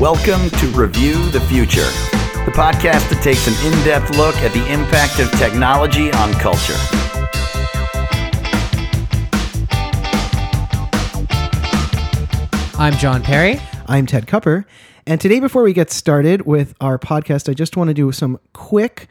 Welcome to Review the Future, the podcast that takes an in depth look at the impact of technology on culture. I'm John Perry. I'm Ted Kupper. And today, before we get started with our podcast, I just want to do some quick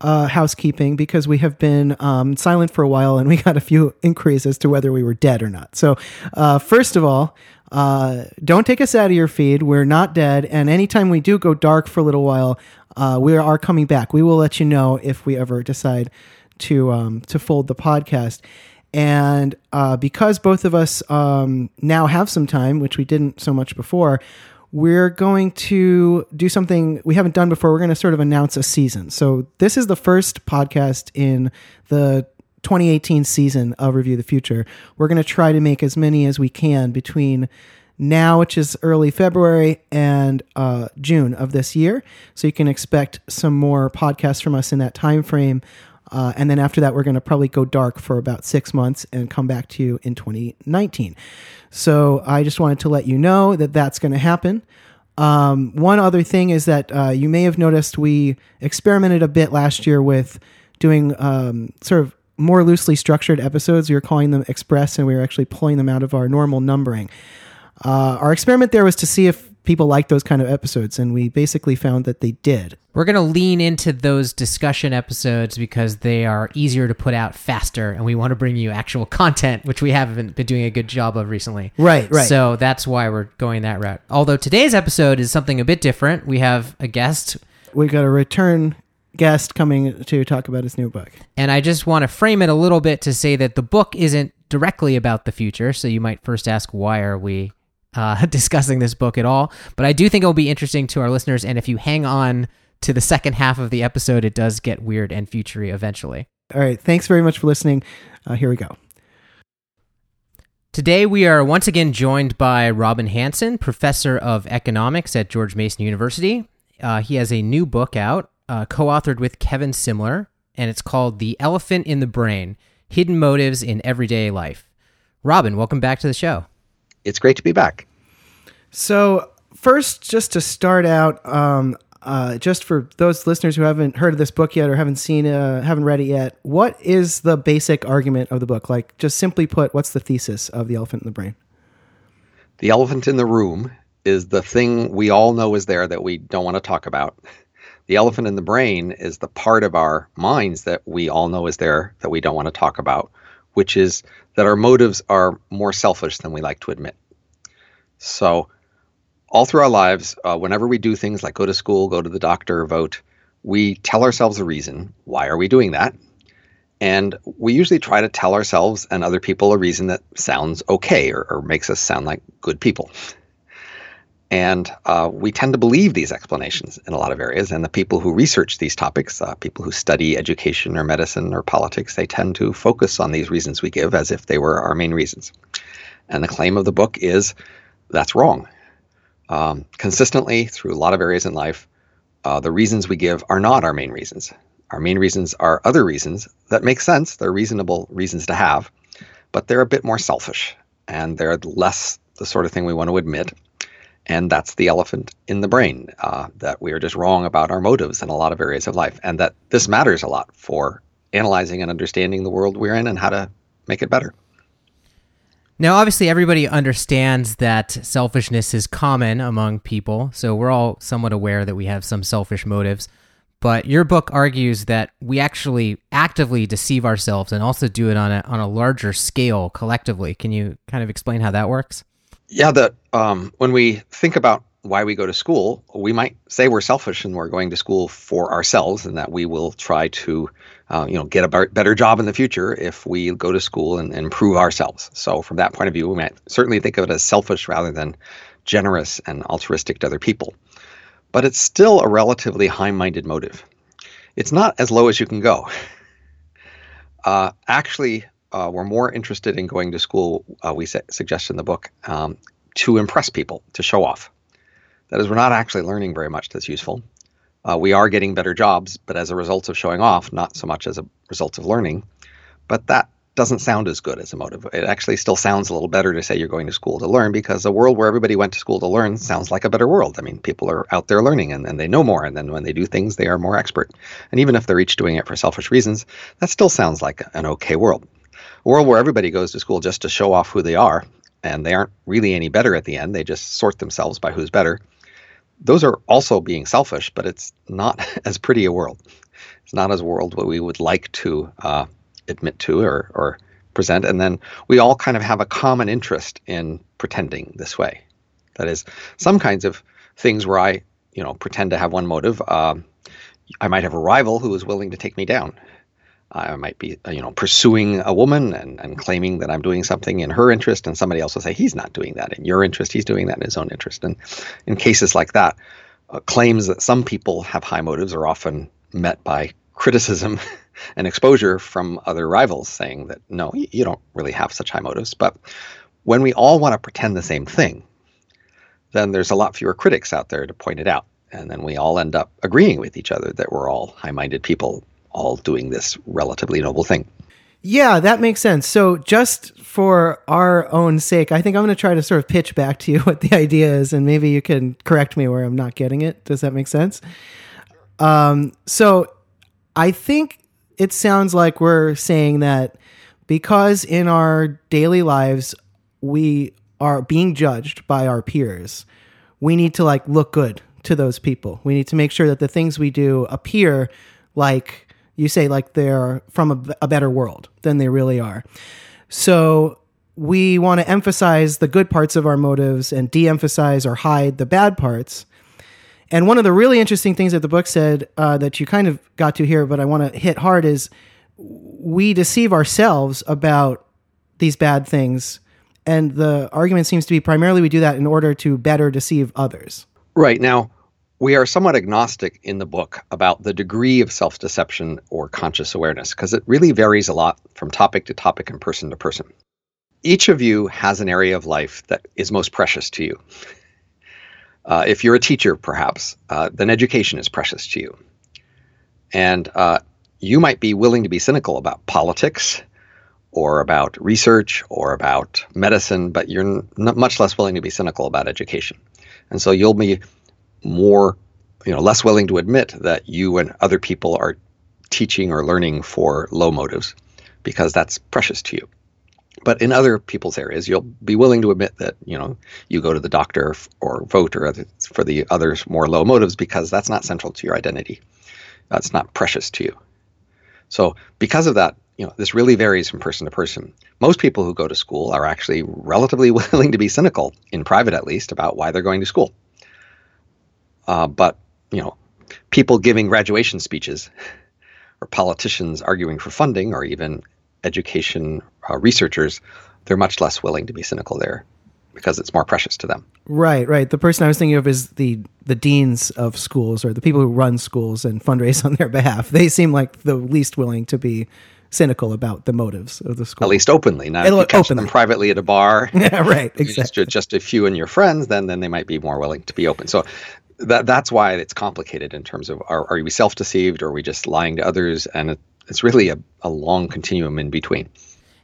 uh, housekeeping because we have been um, silent for a while and we got a few inquiries as to whether we were dead or not. So, uh, first of all, uh, don't take us out of your feed. We're not dead. And anytime we do go dark for a little while, uh, we are coming back. We will let you know if we ever decide to um, to fold the podcast. And uh, because both of us um, now have some time, which we didn't so much before, we're going to do something we haven't done before. We're going to sort of announce a season. So this is the first podcast in the 2018 season of Review the Future. We're going to try to make as many as we can between now, which is early February, and uh, June of this year. So you can expect some more podcasts from us in that time frame. Uh, and then after that, we're going to probably go dark for about six months and come back to you in 2019. So I just wanted to let you know that that's going to happen. Um, one other thing is that uh, you may have noticed we experimented a bit last year with doing um, sort of more loosely structured episodes. We were calling them express, and we were actually pulling them out of our normal numbering. Uh, our experiment there was to see if people like those kind of episodes, and we basically found that they did. We're going to lean into those discussion episodes because they are easier to put out faster, and we want to bring you actual content, which we haven't been doing a good job of recently. Right, right. So that's why we're going that route. Although today's episode is something a bit different. We have a guest, We've got a return guest coming to talk about his new book. and I just want to frame it a little bit to say that the book isn't directly about the future. So you might first ask, why are we uh, discussing this book at all? But I do think it'll be interesting to our listeners, and if you hang on to the second half of the episode, it does get weird and futury eventually. All right. Thanks very much for listening. Uh, here we go. Today, we are once again joined by Robin Hanson, professor of economics at George Mason University. Uh, he has a new book out, uh, co authored with Kevin Simler, and it's called The Elephant in the Brain Hidden Motives in Everyday Life. Robin, welcome back to the show. It's great to be back. So, first, just to start out, um, uh, just for those listeners who haven't heard of this book yet or haven't seen, uh, haven't read it yet, what is the basic argument of the book? Like, just simply put, what's the thesis of The Elephant in the Brain? The elephant in the room is the thing we all know is there that we don't want to talk about. The elephant in the brain is the part of our minds that we all know is there that we don't want to talk about, which is that our motives are more selfish than we like to admit. So, all through our lives, uh, whenever we do things like go to school, go to the doctor, vote, we tell ourselves a reason. Why are we doing that? And we usually try to tell ourselves and other people a reason that sounds okay or, or makes us sound like good people. And uh, we tend to believe these explanations in a lot of areas. And the people who research these topics, uh, people who study education or medicine or politics, they tend to focus on these reasons we give as if they were our main reasons. And the claim of the book is that's wrong. Um, consistently, through a lot of areas in life, uh, the reasons we give are not our main reasons. Our main reasons are other reasons that make sense. They're reasonable reasons to have, but they're a bit more selfish and they're less the sort of thing we want to admit. And that's the elephant in the brain uh, that we are just wrong about our motives in a lot of areas of life, and that this matters a lot for analyzing and understanding the world we're in and how to make it better. Now, obviously, everybody understands that selfishness is common among people, so we're all somewhat aware that we have some selfish motives. But your book argues that we actually actively deceive ourselves and also do it on a on a larger scale collectively. Can you kind of explain how that works? Yeah, that um, when we think about why we go to school, we might say we're selfish and we're going to school for ourselves, and that we will try to, uh, you know, get a better job in the future if we go to school and, improve ourselves. So, from that point of view, we might certainly think of it as selfish rather than generous and altruistic to other people. But it's still a relatively high-minded motive. It's not as low as you can go. Uh, actually, uh, we're more interested in going to school, uh, we su- suggest in the book, um, to impress people, to show off. That is, we're not actually learning very much that's useful. Uh, we are getting better jobs, but as a result of showing off, not so much as a result of learning. But that doesn't sound as good as a motive. It actually still sounds a little better to say you're going to school to learn because a world where everybody went to school to learn sounds like a better world. I mean, people are out there learning and, and they know more. And then when they do things, they are more expert. And even if they're each doing it for selfish reasons, that still sounds like an okay world. World where everybody goes to school just to show off who they are and they aren't really any better at the end. They just sort themselves by who's better. Those are also being selfish, but it's not as pretty a world. It's not as world what we would like to uh, admit to or, or present. And then we all kind of have a common interest in pretending this way. That is, some kinds of things where I, you know, pretend to have one motive. Um, I might have a rival who is willing to take me down. I might be, uh, you know, pursuing a woman and, and claiming that I'm doing something in her interest, and somebody else will say he's not doing that in your interest. He's doing that in his own interest. And in cases like that, uh, claims that some people have high motives are often met by criticism and exposure from other rivals saying that no, you don't really have such high motives. But when we all want to pretend the same thing, then there's a lot fewer critics out there to point it out. And then we all end up agreeing with each other that we're all high minded people, all doing this relatively noble thing. Yeah, that makes sense. So, just for our own sake, I think I'm going to try to sort of pitch back to you what the idea is, and maybe you can correct me where I'm not getting it. Does that make sense? Um, so, I think it sounds like we're saying that because in our daily lives we are being judged by our peers, we need to like look good to those people. We need to make sure that the things we do appear like you say like they're from a, a better world than they really are. So we want to emphasize the good parts of our motives and de-emphasize or hide the bad parts. And one of the really interesting things that the book said uh, that you kind of got to here, but I want to hit hard is we deceive ourselves about these bad things. And the argument seems to be primarily we do that in order to better deceive others. Right. Now, we are somewhat agnostic in the book about the degree of self deception or conscious awareness because it really varies a lot from topic to topic and person to person. Each of you has an area of life that is most precious to you. Uh, if you're a teacher, perhaps, uh, then education is precious to you. And uh, you might be willing to be cynical about politics or about research or about medicine, but you're n- much less willing to be cynical about education. And so you'll be more, you know, less willing to admit that you and other people are teaching or learning for low motives because that's precious to you. But in other people's areas, you'll be willing to admit that you know you go to the doctor or vote or other for the others more low motives because that's not central to your identity. That's not precious to you. So because of that, you know this really varies from person to person. Most people who go to school are actually relatively willing to be cynical, in private at least, about why they're going to school. Uh, but you know, people giving graduation speeches, or politicians arguing for funding, or even education uh, researchers, they're much less willing to be cynical there because it's more precious to them. Right, right. The person I was thinking of is the the deans of schools or the people who run schools and fundraise on their behalf. They seem like the least willing to be cynical about the motives of the school. At least openly. Now, if you catch openly. them privately at a bar, yeah, right, exactly. Just, just a few and your friends, then then they might be more willing to be open. So that that's why it's complicated in terms of are, are we self deceived or are we just lying to others? And it, it's really a, a long continuum in between.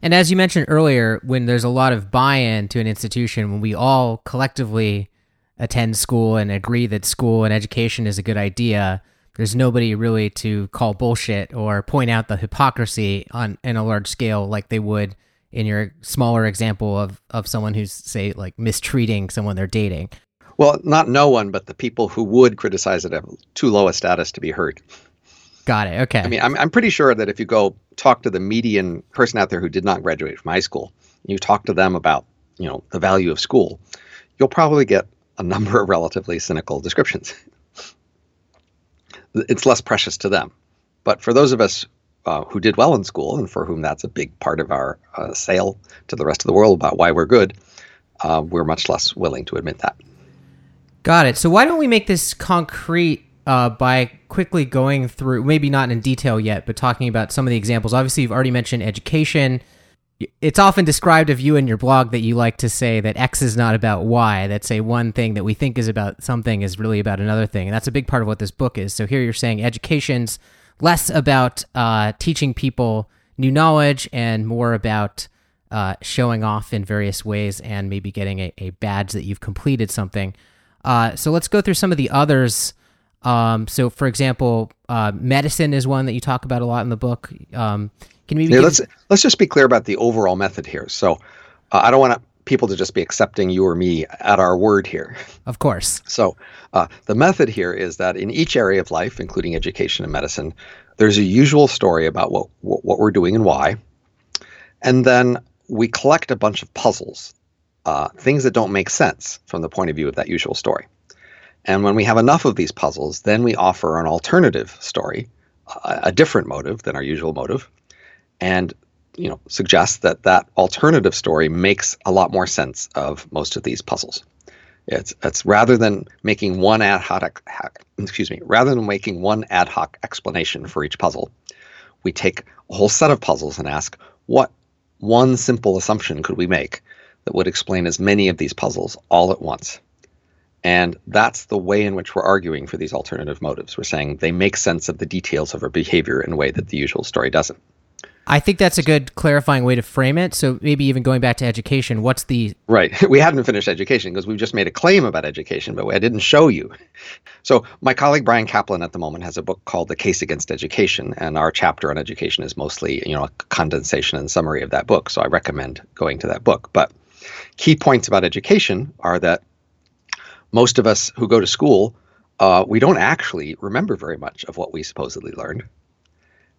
And as you mentioned earlier, when there's a lot of buy in to an institution, when we all collectively attend school and agree that school and education is a good idea, there's nobody really to call bullshit or point out the hypocrisy on in a large scale like they would in your smaller example of, of someone who's say like mistreating someone they're dating. Well, not no one, but the people who would criticize it have too low a status to be heard. Got it. Okay. I mean, I'm, I'm pretty sure that if you go talk to the median person out there who did not graduate from high school, you talk to them about, you know, the value of school, you'll probably get a number of relatively cynical descriptions. it's less precious to them. But for those of us uh, who did well in school and for whom that's a big part of our uh, sale to the rest of the world about why we're good, uh, we're much less willing to admit that. Got it. So why don't we make this concrete uh, by quickly going through, maybe not in detail yet, but talking about some of the examples. Obviously, you've already mentioned education. It's often described of you in your blog that you like to say that X is not about Y. That say one thing that we think is about something is really about another thing, and that's a big part of what this book is. So here you're saying education's less about uh, teaching people new knowledge and more about uh, showing off in various ways and maybe getting a, a badge that you've completed something. Uh, so let's go through some of the others. Um, so, for example, uh, medicine is one that you talk about a lot in the book. Um, can we? Yeah, let's let's just be clear about the overall method here. So, uh, I don't want people to just be accepting you or me at our word here. Of course. So, uh, the method here is that in each area of life, including education and medicine, there's a usual story about what what, what we're doing and why, and then we collect a bunch of puzzles, uh, things that don't make sense from the point of view of that usual story. And when we have enough of these puzzles, then we offer an alternative story, a, a different motive than our usual motive, and you know suggest that that alternative story makes a lot more sense of most of these puzzles. It's it's rather than making one ad hoc excuse me rather than making one ad hoc explanation for each puzzle, we take a whole set of puzzles and ask what one simple assumption could we make that would explain as many of these puzzles all at once? And that's the way in which we're arguing for these alternative motives. We're saying they make sense of the details of our behavior in a way that the usual story doesn't. I think that's a good clarifying way to frame it. So maybe even going back to education, what's the right? We hadn't finished education because we've just made a claim about education, but I didn't show you. So my colleague Bryan Caplan at the moment has a book called "The Case Against Education," and our chapter on education is mostly you know a condensation and summary of that book. So I recommend going to that book. But key points about education are that most of us who go to school, uh, we don't actually remember very much of what we supposedly learned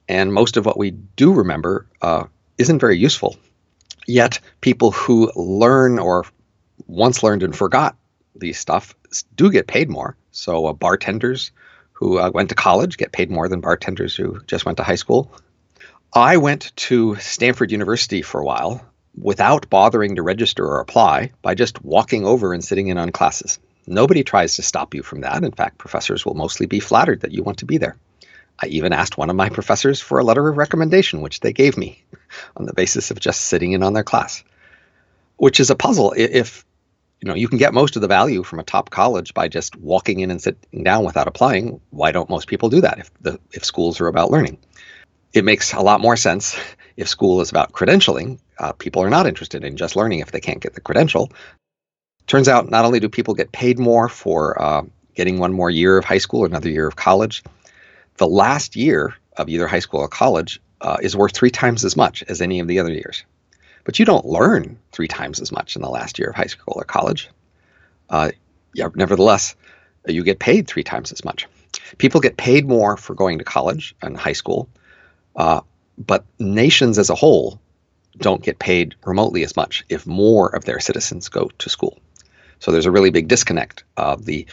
and most of what we do remember uh, isn't very useful. Yet, people who learn or once learned and forgot these stuff do get paid more. So, uh, bartenders who uh, went to college get paid more than bartenders who just went to high school. I went to Stanford University for a while without bothering to register or apply by just walking over and sitting in on classes. Nobody tries to stop you from that. In fact, professors will mostly be flattered that you want to be there. I even asked one of my professors for a letter of recommendation, which they gave me on the basis of just sitting in on their class, which is a puzzle. If you know you can get most of the value from a top college by just walking in and sitting down without applying, why don't most people do that if the if schools are about learning? It makes a lot more sense if school is about credentialing. Uh, people are not interested in just learning if they can't get the credential. Turns out, not only do people get paid more for uh, getting one more year of high school or another year of college, the last year of either high school or college uh, is worth three times as much as any of the other years. But you don't learn three times as much in the last year of high school or college. Uh, yeah, nevertheless, you get paid three times as much. People get paid more for going to college and high school, uh, but nations as a whole don't get paid remotely as much if more of their citizens go to school. So there's a really big disconnect of the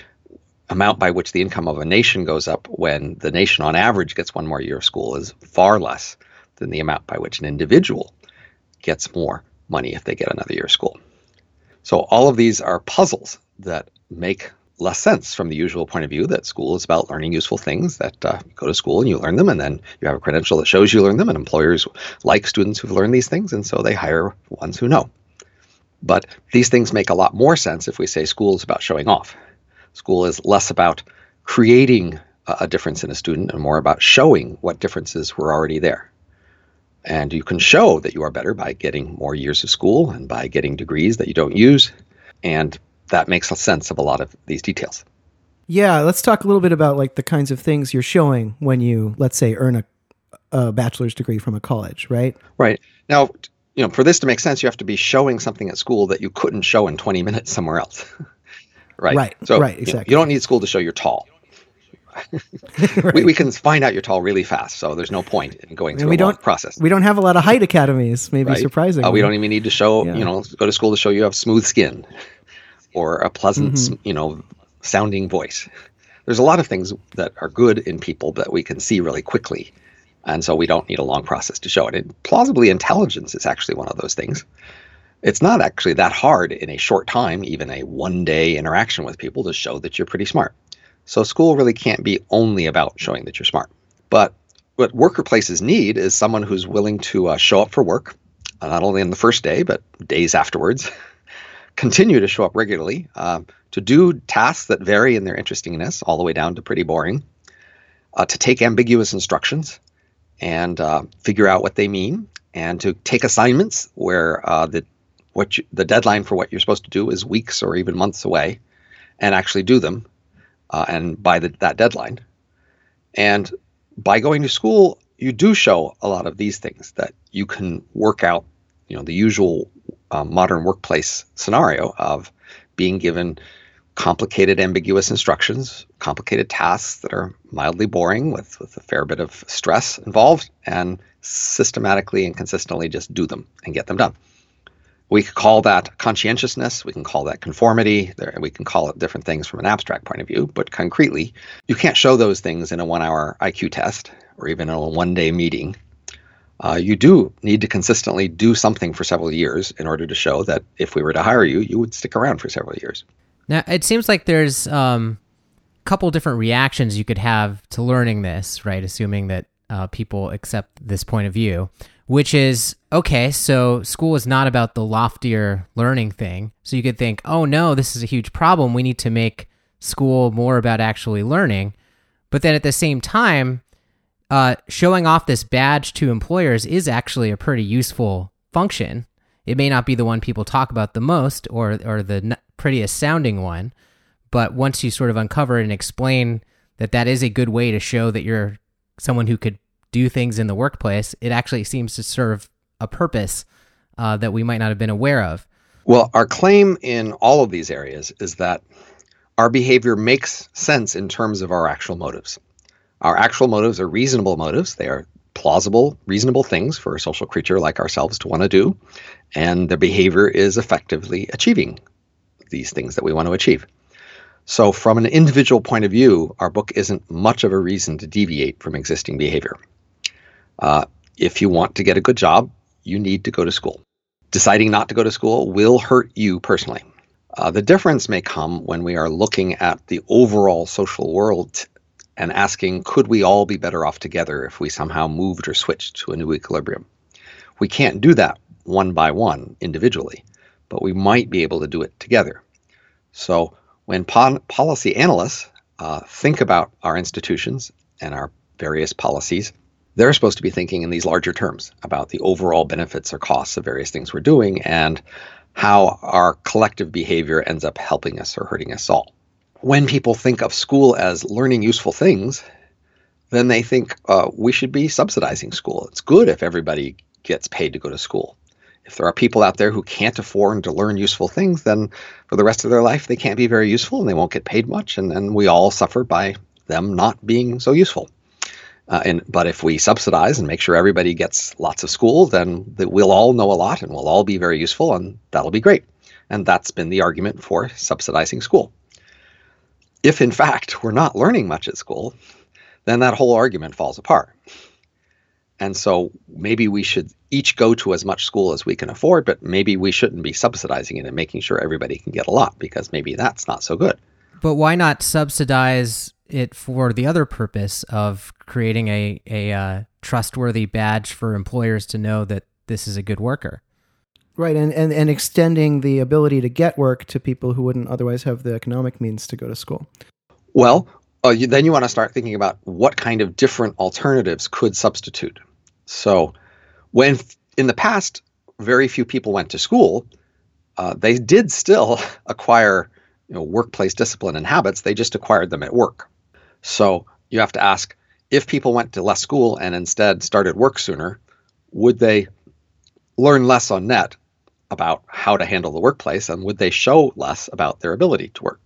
amount by which the income of a nation goes up when the nation on average gets one more year of school is far less than the amount by which an individual gets more money if they get another year of school. So all of these are puzzles that make less sense from the usual point of view that school is about learning useful things that uh, you go to school and you learn them and then you have a credential that shows you learn them and employers like students who've learned these things and so they hire ones who know but these things make a lot more sense if we say school is about showing off School is less about creating a difference in a student and more about showing what differences were already there. And you can show that you are better by getting more years of school and by getting degrees that you don't use. And that makes a sense of a lot of these details. Yeah, let's talk a little bit about like the kinds of things you're showing when you, let's say, earn a, a bachelor's degree from a college, right? Right. Now, you know, for this to make sense, you have to be showing something at school that you couldn't show in 20 minutes somewhere else. right? Right. So right. Exactly. You, know, you don't need school to show you're tall. right. we, we can find out you're tall really fast, so there's no point in going through we a don't, process. We don't have a lot of height academies, maybe right? surprising. Uh, we don't even need to show, yeah. you know, go to school to show you have smooth skin or a pleasant, mm-hmm. you know, sounding voice. There's a lot of things that are good in people that we can see really quickly. And so we don't need a long process to show it. And plausibly, intelligence is actually one of those things it's not actually that hard in a short time, even a one day interaction with people, to show that you're pretty smart. So school really can't be only about showing that you're smart. But what worker places need is someone who's willing to uh, show up for work, uh, not only on the first day, but days afterwards, continue to show up regularly, uh, to do tasks that vary in their interestingness, all the way down to pretty boring, uh, to take ambiguous instructions, and uh, figure out what they mean, and to take assignments where uh, the what you, the deadline for what you're supposed to do is weeks or even months away, and actually do them, uh, and by the, that deadline. And by going to school, you do show a lot of these things that you can work out, you know, the usual uh, modern workplace scenario of being given complicated, ambiguous instructions, complicated tasks that are mildly boring with, with a fair bit of stress involved, and systematically and consistently just do them and get them done. We could call that conscientiousness. We can call that conformity. We can call it different things from an abstract point of view. But concretely, you can't show those things in a one hour IQ test or even in a one day meeting. Uh, you do need to consistently do something for several years in order to show that if we were to hire you, you would stick around for several years. Now, it seems like there's um, a couple different reactions you could have to learning this, right? Assuming that uh, people accept this point of view, which is okay, so school is not about the loftier learning thing. So you could think, oh no, this is a huge problem. We need to make school more about actually learning. But then at the same time, uh, showing off this badge to employers is actually a pretty useful function. It may not be the one people talk about the most or, or the prettiest sounding one, but once you sort of uncover and explain that that is a good way to show that you're someone who could do things in the workplace, it actually seems to serve a purpose uh, that we might not have been aware of. Well, our claim in all of these areas is that our behavior makes sense in terms of our actual motives. Our actual motives are reasonable motives. They are plausible, reasonable things for a social creature like ourselves to want to do. And the behavior is effectively achieving these things that we want to achieve. So, from an individual point of view, our book isn't much of a reason to deviate from existing behavior. Uh, if you want to get a good job, you need to go to school. Deciding not to go to school will hurt you personally. Uh, the difference may come when we are looking at the overall social world and asking, could we all be better off together if we somehow moved or switched to a new equilibrium? We can't do that one by one individually, but we might be able to do it together. So when po- policy analysts uh, think about our institutions and our various policies, they're supposed to be thinking in these larger terms about the overall benefits or costs of various things we're doing and how our collective behavior ends up helping us or hurting us all when people think of school as learning useful things, then they think uh, we should be subsidizing school. It's good if everybody gets paid to go to school. If there are people out there who can't afford to learn useful things, then for the rest of their life they can't be very useful and they won't get paid much, and then we all suffer by them not being so useful. Uh, and but if we subsidize and make sure everybody gets lots of school, then we'll all know a lot and we'll all be very useful, and that'll be great. And that's been the argument for subsidizing school if in fact we're not learning much at school, then that whole argument falls apart. And so maybe we should each go to as much school as we can afford, but maybe we shouldn't be subsidizing it and making sure everybody can get a lot because maybe that's not so good. But why not subsidize it for the other purpose of creating a, a uh, trustworthy badge for employers to know that this is a good worker? Right, and, and, and extending the ability to get work to people who wouldn't otherwise have the economic means to go to school. Well, uh, you, then you want to start thinking about what kind of different alternatives could substitute. So, when in the past very few people went to school, uh, they did still acquire you know, workplace discipline and habits. They just acquired them at work. So you have to ask if people went to less school and instead started work sooner, would they learn less on net about how to handle the workplace and would they show less about their ability to work?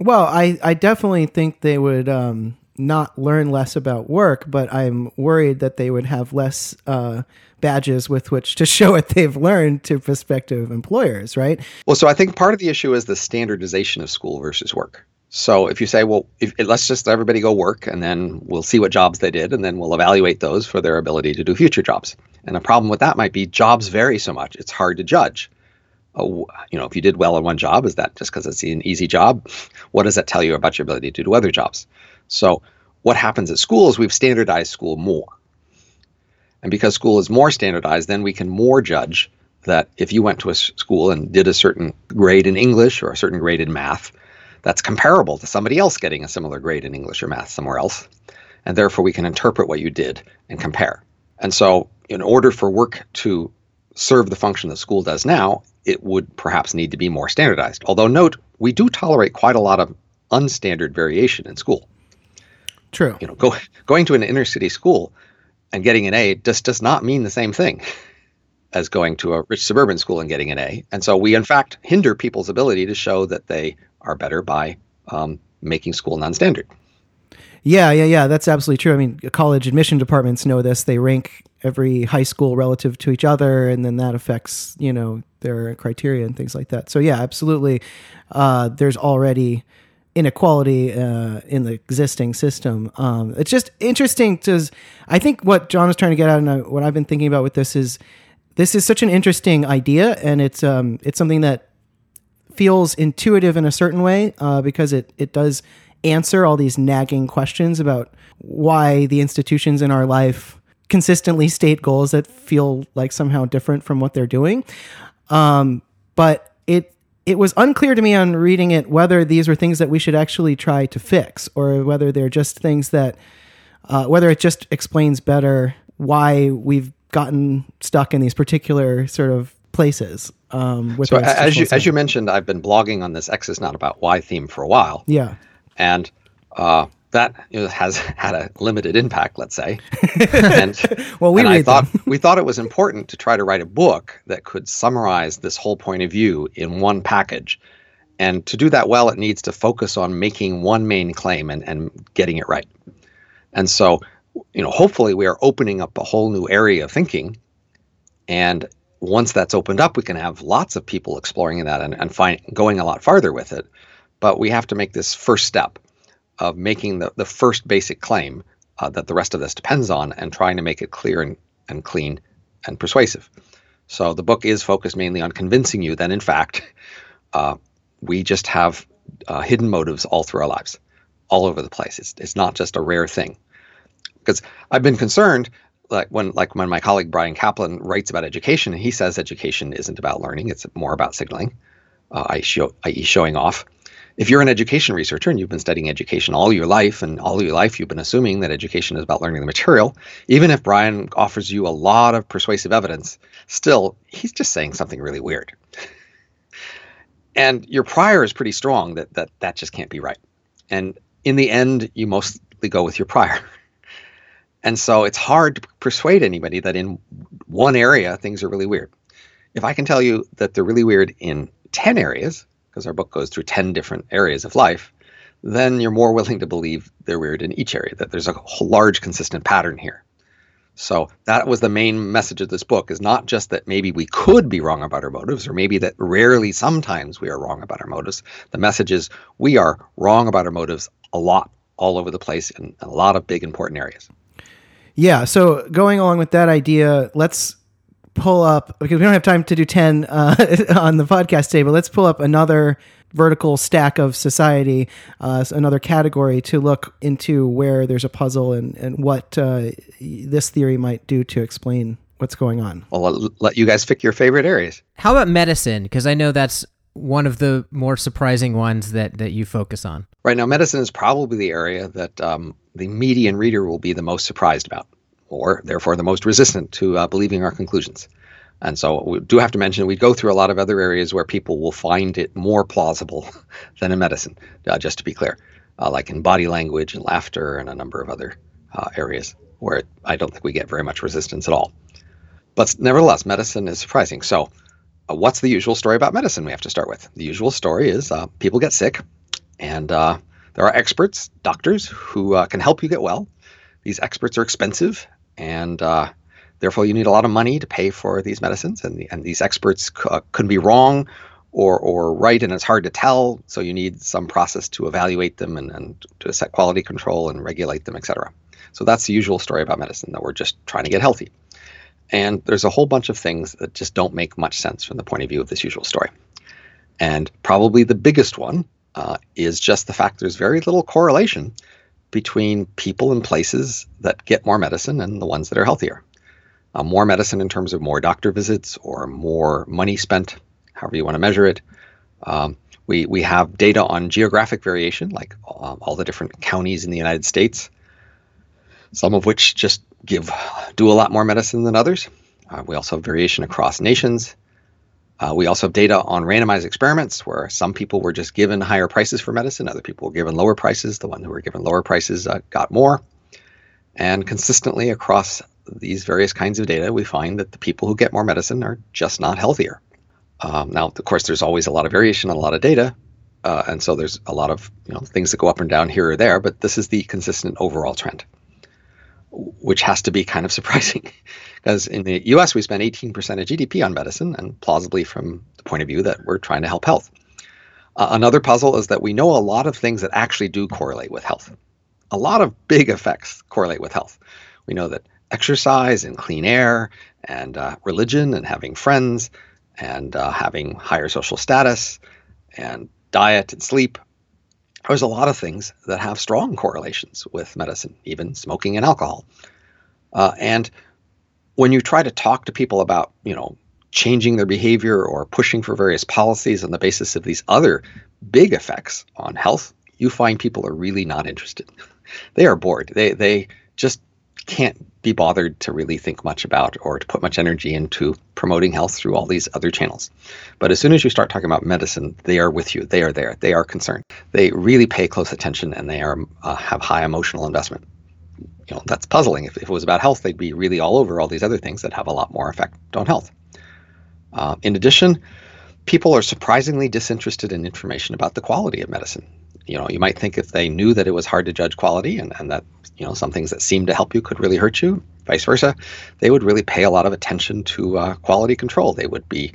Well, I, I definitely think they would um, not learn less about work, but I'm worried that they would have less uh, badges with which to show what they've learned to prospective employers, right? Well, so I think part of the issue is the standardization of school versus work. So if you say, well, if, let's just everybody go work and then we'll see what jobs they did and then we'll evaluate those for their ability to do future jobs. And the problem with that might be jobs vary so much, it's hard to judge. Oh, you know, if you did well in one job, is that just because it's an easy job? What does that tell you about your ability to do other jobs? So what happens at school is we've standardized school more. And because school is more standardized, then we can more judge that if you went to a school and did a certain grade in English or a certain grade in math, that's comparable to somebody else getting a similar grade in English or math somewhere else. And therefore, we can interpret what you did and compare. And so, in order for work to serve the function that school does now, it would perhaps need to be more standardized. Although, note, we do tolerate quite a lot of unstandard variation in school. True. You know, go, going to an inner city school and getting an A just does not mean the same thing as going to a rich suburban school and getting an A. And so we, in fact, hinder people's ability to show that they are better by um, making school non-standard. Yeah, yeah, yeah. That's absolutely true. I mean, college admission departments know this. They rank every high school relative to each other, and then that affects you know their criteria and things like that. So yeah, absolutely. Uh, there's already inequality uh, in the existing system. Um, it's just interesting to. I think what John is trying to get at, and I, what I've been thinking about with this is, this is such an interesting idea, and it's um, it's something that feels intuitive in a certain way uh, because it it does answer all these nagging questions about why the institutions in our life consistently state goals that feel like somehow different from what they're doing. Um, but it it was unclear to me on reading it whether these were things that we should actually try to fix or whether they're just things that uh, whether it just explains better why we've gotten stuck in these particular sort of places. Um, with so as you as you mentioned, I've been blogging on this X is not about Y theme for a while. yeah. and uh, that you know, has had a limited impact, let's say. and Well, we and I thought them. we thought it was important to try to write a book that could summarize this whole point of view in one package. And to do that well, it needs to focus on making one main claim and, and getting it right. And so, you know, hopefully we are opening up a whole new area of thinking. And once that's opened up, we can have lots of people exploring that and, and find going a lot farther with it. But we have to make this first step of making the, the first basic claim uh, that the rest of this depends on and trying to make it clear and, and clean and persuasive. So the book is focused mainly on convincing you that, in fact, uh, we just have uh, hidden motives all through our lives, all over the place. It's, it's not just a rare thing. Because I've been concerned, like when like when my colleague Bryan Caplan writes about education, he says education isn't about learning; it's more about signaling, uh, i.e., show, i.e., showing off if you're an education researcher and you've been studying education all your life and all your life you've been assuming that education is about learning the material even if Bryan offers you a lot of persuasive evidence still he's just saying something really weird and your prior is pretty strong that that, that just can't be right and in the end you mostly go with your prior and so it's hard to persuade anybody that in one area things are really weird if i can tell you that they're really weird in 10 areas because our book goes through 10 different areas of life, then you're more willing to believe they're weird in each area, that there's a large consistent pattern here. So that was the main message of this book is not just that maybe we could be wrong about our motives or maybe that rarely sometimes we are wrong about our motives. The message is we are wrong about our motives a lot all over the place in a lot of big important areas. Yeah. So going along with that idea, let's pull up because we don't have time to do 10 uh, on the podcast today, but let's pull up another vertical stack of society, uh, another category to look into where there's a puzzle and, and what uh, this theory might do to explain what's going on. I'll let- let you guys pick your favorite areas. How about medicine? Because I know that's one of the more surprising ones that, that you focus on. Right now, medicine is probably the area that um, the median reader will be the most surprised about, or therefore the most resistant to uh, believing our conclusions. And so we do have to mention we go through a lot of other areas where people will find it more plausible than in medicine, uh, just to be clear, uh, like in body language and laughter and a number of other uh, areas where I don't think we get very much resistance at all. But nevertheless, medicine is surprising. So, uh, what's the usual story about medicine we have to start with? The usual story is uh, people get sick, and uh, there are experts, doctors, who uh, can help you get well. These experts are expensive, and uh, therefore you need a lot of money to pay for these medicines. And, the, and these experts c- uh, could be wrong or, or right, and it's hard to tell. So you need some process to evaluate them and, and to set quality control and regulate them, et cetera. So that's the usual story about medicine that we're just trying to get healthy. And there's a whole bunch of things that just don't make much sense from the point of view of this usual story. And probably the biggest one uh, is just the fact there's very little correlation between people and places that get more medicine and the ones that are healthier. Uh, more medicine in terms of more doctor visits or more money spent, however you want to measure it. Um, we, we have data on geographic variation, like um, all the different counties in the United States, some of which just give do a lot more medicine than others. Uh, we also have variation across nations. Uh, we also have data on randomized experiments where some people were just given higher prices for medicine, other people were given lower prices. The ones who were given lower prices uh, got more. And consistently across these various kinds of data, we find that the people who get more medicine are just not healthier. Um, now, of course, there's always a lot of variation and a lot of data, uh, and so there's a lot of you know things that go up and down here or there. But this is the consistent overall trend, which has to be kind of surprising, because in the U.S. we spend 18% of GDP on medicine, and plausibly from the point of view that we're trying to help health. Uh, another puzzle is that we know a lot of things that actually do correlate with health. A lot of big effects correlate with health. We know that exercise and clean air and uh, religion and having friends and uh, having higher social status and diet and sleep. There's a lot of things that have strong correlations with medicine, even smoking and alcohol. Uh, and when you try to talk to people about, you know, changing their behavior or pushing for various policies on the basis of these other big effects on health, you find people are really not interested. they are bored. They they just can't be bothered to really think much about or to put much energy into promoting health through all these other channels. But as soon as you start talking about medicine, they are with you. They are there. They are concerned. They really pay close attention and they are uh, have high emotional investment. You know that's puzzling. If, if it was about health, they'd be really all over all these other things that have a lot more effect on health. Uh, in addition, people are surprisingly disinterested in information about the quality of medicine you know, you might think if they knew that it was hard to judge quality and, and that, you know, some things that seem to help you could really hurt you, vice versa, they would really pay a lot of attention to uh, quality control. They would be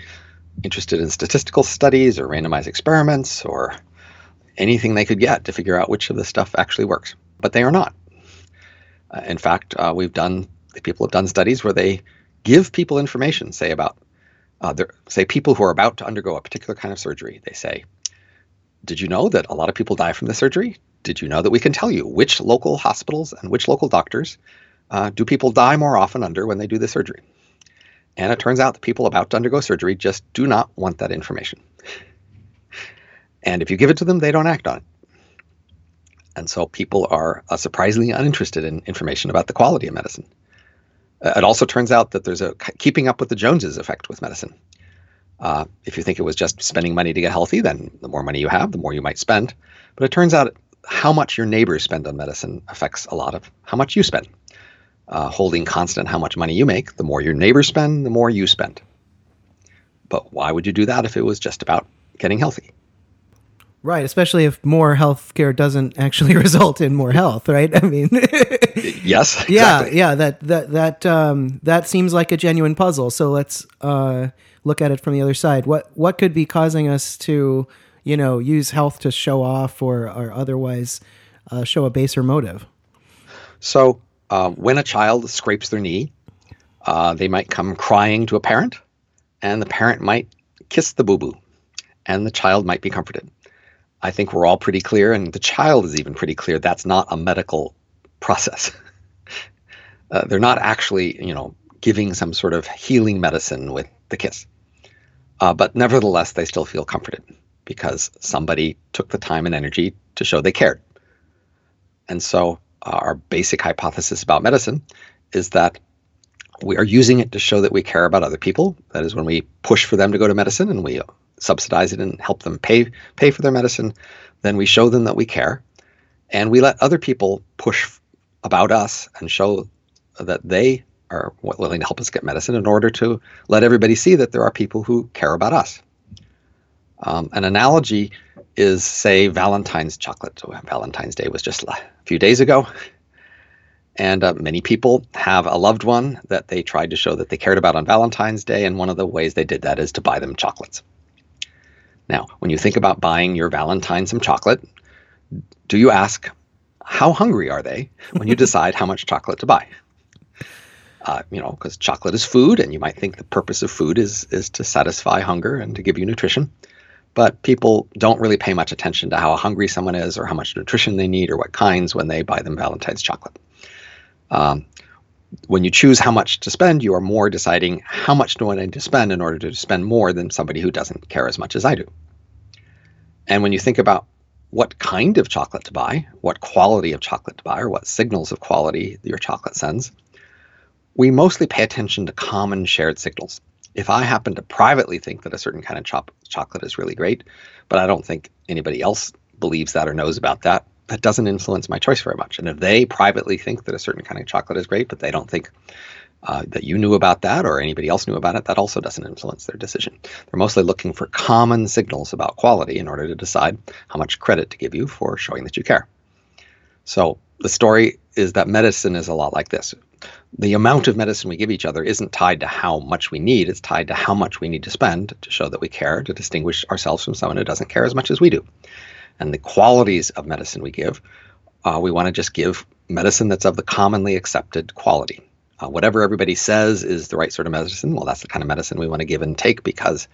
interested in statistical studies or randomized experiments or anything they could get to figure out which of the stuff actually works. But they are not. Uh, in fact, uh, we've done, people have done studies where they give people information, say about, uh, say people who are about to undergo a particular kind of surgery. They say, did you know that a lot of people die from the surgery? Did you know that we can tell you which local hospitals and which local doctors uh, do people die more often under when they do the surgery? And it turns out that people about to undergo surgery just do not want that information. And if you give it to them, they don't act on it. And so people are uh, surprisingly uninterested in information about the quality of medicine. Uh, it also turns out that there's a keeping up with the Joneses effect with medicine. Uh, if you think it was just spending money to get healthy, then the more money you have, the more you might spend. But it turns out how much your neighbors spend on medicine affects a lot of how much you spend. Uh, holding constant how much money you make, the more your neighbors spend, the more you spend. But why would you do that if it was just about getting healthy? Right, especially if more health care doesn't actually result in more health, right? I mean, yes, exactly. yeah, yeah. That that that um, that seems like a genuine puzzle. So let's uh, look at it from the other side. What what could be causing us to, you know, use health to show off or or otherwise uh, show a baser motive? So uh, when a child scrapes their knee, uh, they might come crying to a parent, and the parent might kiss the boo boo, and the child might be comforted. I think we're all pretty clear, and the child is even pretty clear that's not a medical process. uh, they're not actually, you know, giving some sort of healing medicine with the kiss. Uh, but nevertheless, they still feel comforted because somebody took the time and energy to show they cared. And so, uh, our basic hypothesis about medicine is that we are using it to show that we care about other people. That is, when we push for them to go to medicine and we subsidize it and help them pay pay for their medicine, then we show them that we care, and we let other people push about us and show that they are willing to help us get medicine in order to let everybody see that there are people who care about us. Um, an analogy is, say, Valentine's chocolate. So Valentine's Day was just a few days ago. And uh, many people have a loved one that they tried to show that they cared about on Valentine's Day. And one of the ways they did that is to buy them chocolates. Now, when you think about buying your Valentine some chocolate, do you ask, how hungry are they when you decide how much chocolate to buy? uh, you know, because chocolate is food, and you might think the purpose of food is is to satisfy hunger and to give you nutrition. But people don't really pay much attention to how hungry someone is, or how much nutrition they need, or what kinds when they buy them Valentine's chocolate. Um, when you choose how much to spend, you are more deciding how much do I need to spend in order to spend more than somebody who doesn't care as much as I do. And when you think about what kind of chocolate to buy, what quality of chocolate to buy, or what signals of quality your chocolate sends, we mostly pay attention to common shared signals. If I happen to privately think that a certain kind of chocolate is really great, but I don't think anybody else believes that or knows about that, that doesn't influence my choice very much. And if they privately think that a certain kind of chocolate is great, but they don't think uh, that you knew about that or anybody else knew about it, that also doesn't influence their decision. They're mostly looking for common signals about quality in order to decide how much credit to give you for showing that you care. So the story is that medicine is a lot like this. The amount of medicine we give each other isn't tied to how much we need, it's tied to how much we need to spend to show that we care, to distinguish ourselves from someone who doesn't care as much as we do. And the qualities of medicine we give, uh, we want to just give medicine that's of the commonly accepted quality. Uh, whatever everybody says is the right sort of medicine, well, that's the kind of medicine we want to give and take because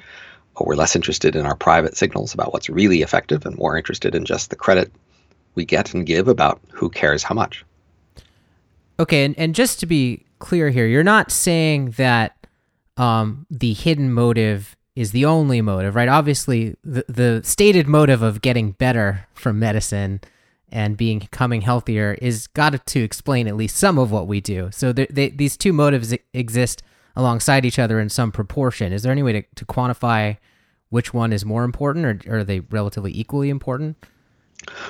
we're less interested in our private signals about what's really effective and more interested in just the credit we get and give about who cares how much. Okay, and, and just to be clear here, you're not saying that um, the hidden motive is the only motive, right? Obviously, the, the stated motive of getting better from medicine and being becoming healthier is got to explain at least some of what we do. So they, these two motives exist alongside each other in some proportion. Is there any way to, to quantify which one is more important, or, or are they relatively equally important?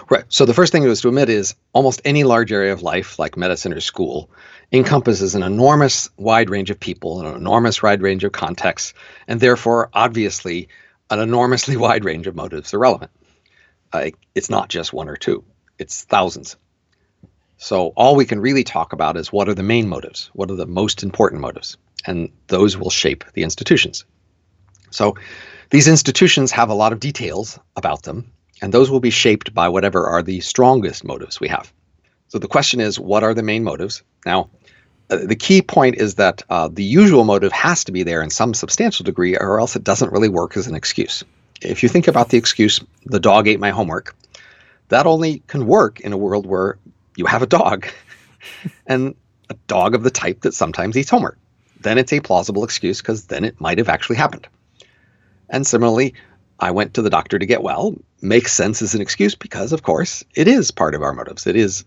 Right. So the first thing is to admit is almost any large area of life, like medicine or school, encompasses an enormous wide range of people, an enormous wide range of contexts, and therefore, obviously, an enormously wide range of motives are relevant. Uh, it's not just one or two it's thousands. So all we can really talk about is what are the main motives? What are the most important motives? And those will shape the institutions. So these institutions have a lot of details about them, and those will be shaped by whatever are the strongest motives we have. So the question is, what are the main motives? Now, the key point is that uh, the usual motive has to be there in some substantial degree, or else it doesn't really work as an excuse. If you think about the excuse, the dog ate my homework, that only can work in a world where you have a dog and a dog of the type that sometimes eats homework. Then it's a plausible excuse because then it might have actually happened. And similarly, I went to the doctor to get well makes sense as an excuse because, of course, it is part of our motives. It is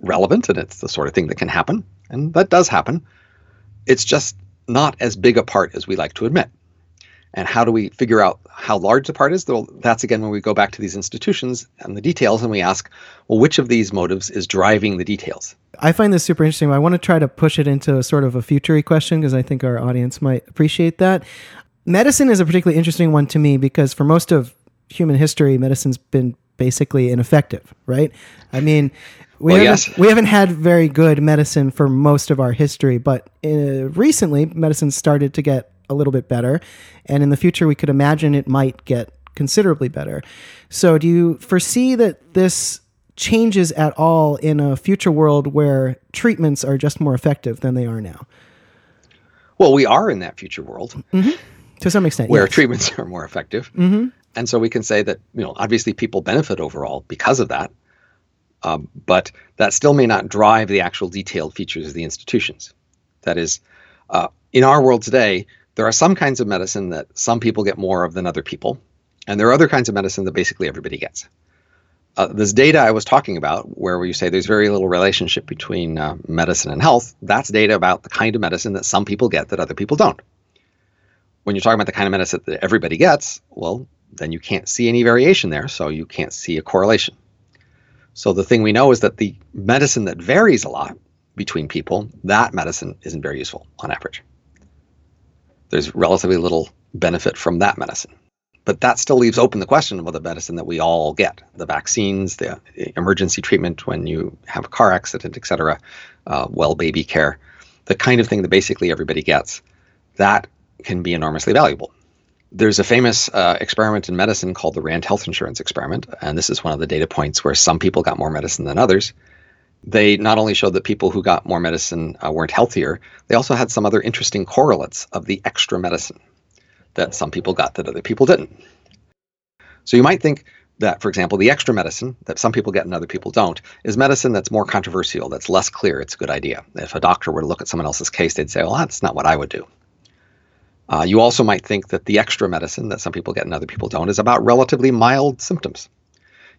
relevant and it's the sort of thing that can happen. And that does happen. It's just not as big a part as we like to admit. And how do we figure out how large the part is? Well, that's again when we go back to these institutions and the details and we ask, well, which of these motives is driving the details? I find this super interesting. I want to try to push it into a sort of a futury question because I think our audience might appreciate that. Medicine is a particularly interesting one to me because for most of human history, medicine's been basically ineffective, right? I mean, we, well, haven't, yes. we haven't had very good medicine for most of our history, but uh, recently medicine started to get a little bit better. And in the future, we could imagine it might get considerably better. So, do you foresee that this changes at all in a future world where treatments are just more effective than they are now? Well, we are in that future world mm-hmm. to some extent, where yes. treatments are more effective, mm-hmm. and so we can say that you know obviously people benefit overall because of that, um, but that still may not drive the actual detailed features of the institutions. That is, uh, in our world today, there are some kinds of medicine that some people get more of than other people, and there are other kinds of medicine that basically everybody gets. Uh, this data I was talking about, where you say there's very little relationship between uh, medicine and health, that's data about the kind of medicine that some people get that other people don't. When you're talking about the kind of medicine that everybody gets, well, then you can't see any variation there, so you can't see a correlation. So the thing we know is that the medicine that varies a lot between people, that medicine isn't very useful on average there's relatively little benefit from that medicine. But that still leaves open the question of the medicine that we all get the vaccines, the emergency treatment when you have a car accident, et cetera, uh, well baby care, the kind of thing that basically everybody gets. That can be enormously valuable. There's a famous uh, experiment in medicine called the Rand Health Insurance Experiment, and this is one of the data points where some people got more medicine than others they not only showed that people who got more medicine uh, weren't healthier, they also had some other interesting correlates of the extra medicine that some people got that other people didn't. So you might think that, for example, the extra medicine that some people get and other people don't is medicine that's more controversial, that's less clear, it's a good idea. If a doctor were to look at someone else's case, they'd say, well, that's not what I would do. Uh, you also might think that the extra medicine that some people get and other people don't is about relatively mild symptoms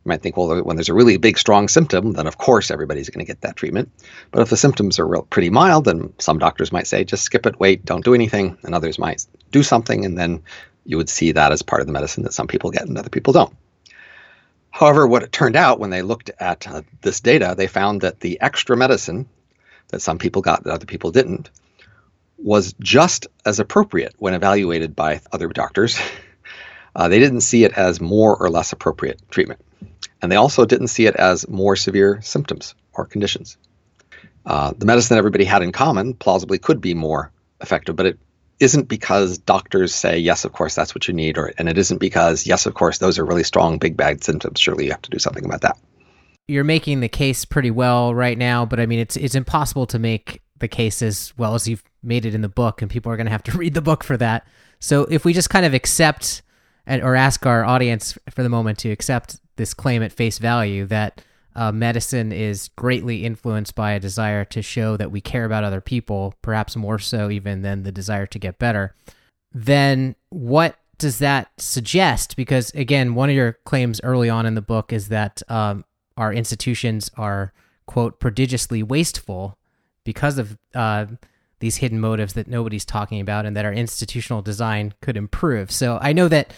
You might think, well, when there's a really big, strong symptom, then of course everybody's going to get that treatment. But if the symptoms are real, pretty mild, then some doctors might say, just skip it, wait, don't do anything. And others might do something. And then you would see that as part of the medicine that some people get and other people don't. However, what it turned out when they looked at uh, this data, they found that the extra medicine that some people got that other people didn't was just as appropriate when evaluated by other doctors. Uh, they didn't see it as more or less appropriate treatment. And they also didn't see it as more severe symptoms or conditions. Uh, the medicine everybody had in common plausibly could be more effective, but it isn't because doctors say, yes, of course, that's what you need, or and it isn't because, yes, of course, those are really strong, big, bad symptoms. Surely you have to do something about that. You're making the case pretty well right now, but I mean, it's it's impossible to make the case as well as you've made it in the book, and people are going to have to read the book for that. So if we just kind of accept and, or ask our audience for the moment to accept this claim at face value that uh, medicine is greatly influenced by a desire to show that we care about other people, perhaps more so even than the desire to get better, then what does that suggest? Because again, one of your claims early on in the book is that um, our institutions are, quote, prodigiously wasteful because of uh, these hidden motives that nobody's talking about and that our institutional design could improve. So I know that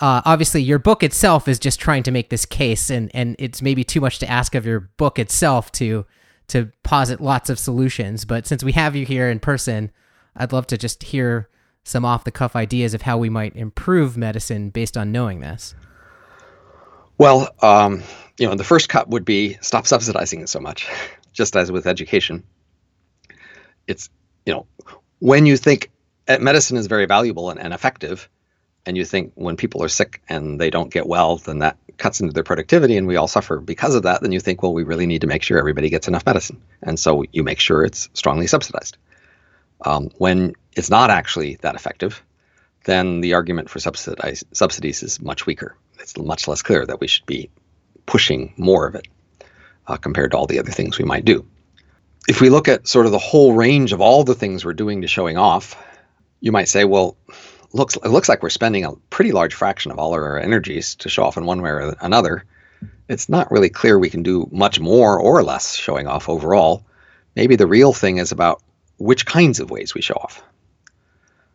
uh, obviously your book itself is just trying to make this case and and it's maybe too much to ask of your book itself to to posit lots of solutions. But since we have you here in person i'd love to just hear some off the cuff ideas of how we might improve medicine based on knowing this. Well um, you know the first cut would be stop subsidizing it so much just as with education. It's you know when you think eh, medicine is very valuable and, and effective and you think when people are sick and they don't get well, then that cuts into their productivity and we all suffer because of that, then you think, well, we really need to make sure everybody gets enough medicine. And so you make sure it's strongly subsidized. Um, when it's not actually that effective, then the argument for subsidies is much weaker. It's much less clear that we should be pushing more of it uh, compared to all the other things we might do. If we look at sort of the whole range of all the things we're doing to showing off, you might say, well, looks it looks like we're spending a pretty large fraction of all our energies to show off in one way or another. It's not really clear we can do much more or less showing off overall. Maybe the real thing is about which kinds of ways we show off.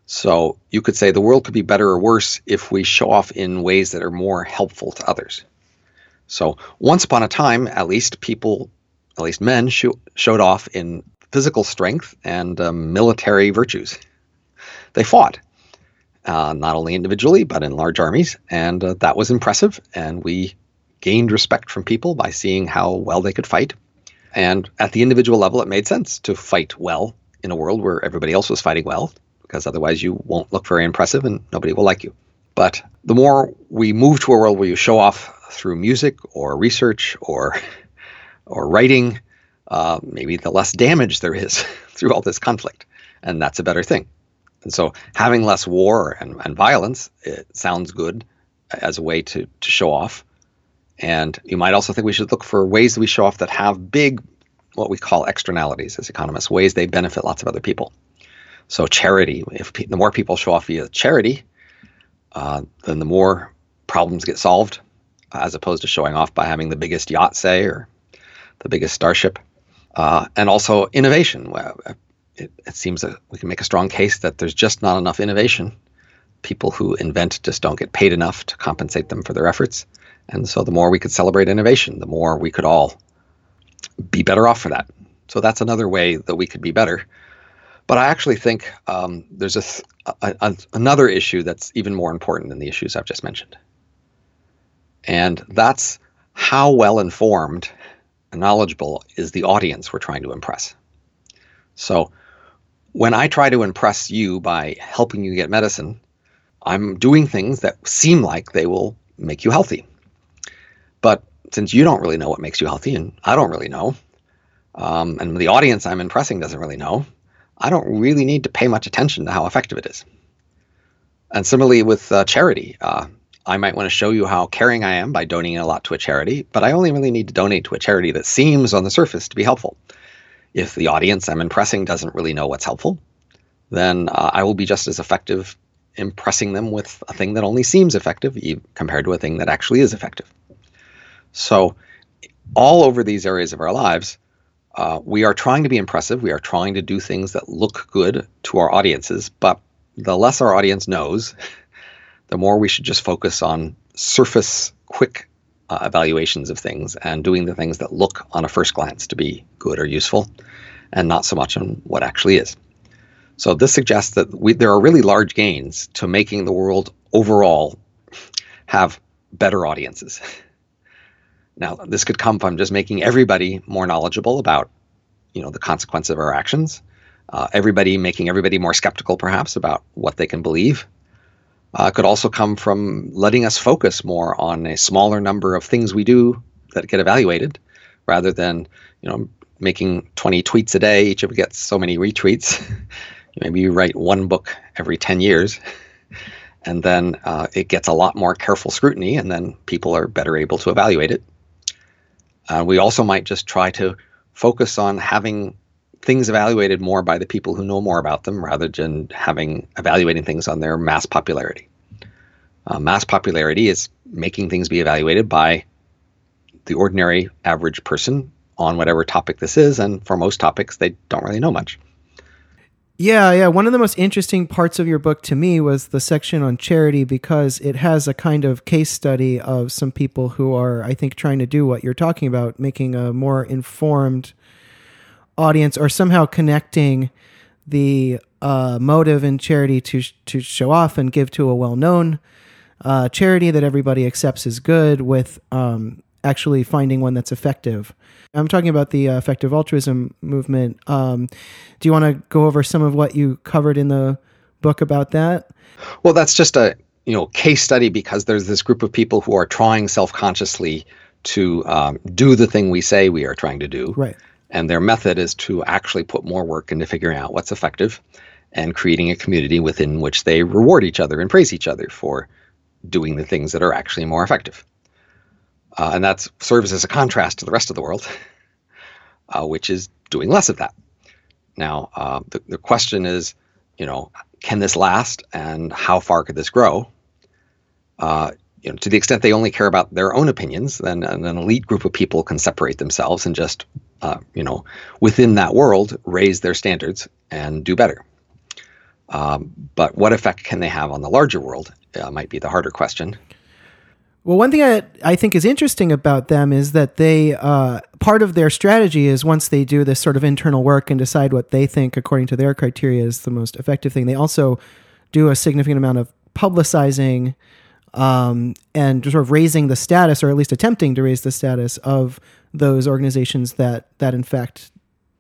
So you could say the world could be better or worse if we show off in ways that are more helpful to others. So once upon a time, at least people, at least men, sh- showed off in physical strength and um, military virtues. They fought uh, not only individually but in large armies, and uh, that was impressive. And we gained respect from people by seeing how well they could fight. And at the individual level, it made sense to fight well in a world where everybody else was fighting well, because otherwise you won't look very impressive and nobody will like you. But the more we move to a world where you show off through music or research or or writing, uh, maybe the less damage there is through all this conflict, and that's a better thing. And so having less war and, and violence, it sounds good as a way to, to show off. And you might also think we should look for ways that we show off that have big, what we call externalities as economists, ways they benefit lots of other people. So charity, if pe- the more people show off via charity, uh, then the more problems get solved, as opposed to showing off by having the biggest yacht, say, or the biggest starship. Uh, and also innovation it, it seems that we can make a strong case that there's just not enough innovation. People who invent just don't get paid enough to compensate them for their efforts. And so the more we could celebrate innovation, the more we could all be better off for that. So that's another way that we could be better. But I actually think um, there's a, a, a, another issue that's even more important than the issues I've just mentioned. And that's how well informed knowledgeable is the audience we're trying to impress. So when I try to impress you by helping you get medicine, I'm doing things that seem like they will make you healthy. But since you don't really know what makes you healthy, and I don't really know, um, and the audience I'm impressing doesn't really know, I don't really need to pay much attention to how effective it is. And similarly with uh, charity, uh, I might want to show you how caring I am by donating a lot to a charity, but I only really need to donate to a charity that seems on the surface to be helpful. If the audience I'm impressing doesn't really know what's helpful, then uh, I will be just as effective impressing them with a thing that only seems effective compared to a thing that actually is effective. So, all over these areas of our lives, uh, we are trying to be impressive. We are trying to do things that look good to our audiences. But the less our audience knows, the more we should just focus on surface, quick uh, evaluations of things and doing the things that look on a first glance to be good or useful, and not so much on what actually is. So this suggests that we, there are really large gains to making the world overall have better audiences. Now, this could come from just making everybody more knowledgeable about, you know, the consequence of our actions. Uh, everybody making everybody more skeptical, perhaps, about what they can believe. Uh, could also come from letting us focus more on a smaller number of things we do that get evaluated, rather than, you know, making 20 tweets a day. Each of them gets so many retweets. Maybe you write one book every 10 years, and then uh, it gets a lot more careful scrutiny, and then people are better able to evaluate it. Uh, we also might just try to focus on having things evaluated more by the people who know more about them rather than having evaluating things on their mass popularity. Uh, mass popularity is making things be evaluated by the ordinary average person on whatever topic this is, and for most topics, they don't really know much. Yeah, yeah. One of the most interesting parts of your book to me was the section on charity because it has a kind of case study of some people who are, I think, trying to do what you're talking about, making a more informed audience or somehow connecting the uh, motive in charity to to show off and give to a well known uh, charity that everybody accepts as good with um, actually finding one that's effective. I'm talking about the uh, effective altruism movement. Um, do you want to go over some of what you covered in the book about that? Well, that's just a you know case study because there's this group of people who are trying self-consciously to um, do the thing we say we are trying to do. Right. And their method is to actually put more work into figuring out what's effective and creating a community within which they reward each other and praise each other for doing the things that are actually more effective. Uh, and that serves as a contrast to the rest of the world, uh, which is doing less of that. Now, uh, the, the question is, you know, can this last and how far could this grow? Uh, you know, to the extent they only care about their own opinions, then an elite group of people can separate themselves and just, uh, you know, within that world, raise their standards and do better. Um, but what effect can they have on the larger world? Uh, might be the harder question. Well, one thing I, I think is interesting about them is that they uh, part of their strategy is once they do this sort of internal work and decide what they think according to their criteria is the most effective thing, they also do a significant amount of publicizing um, and sort of raising the status, or at least attempting to raise the status of those organizations that that in fact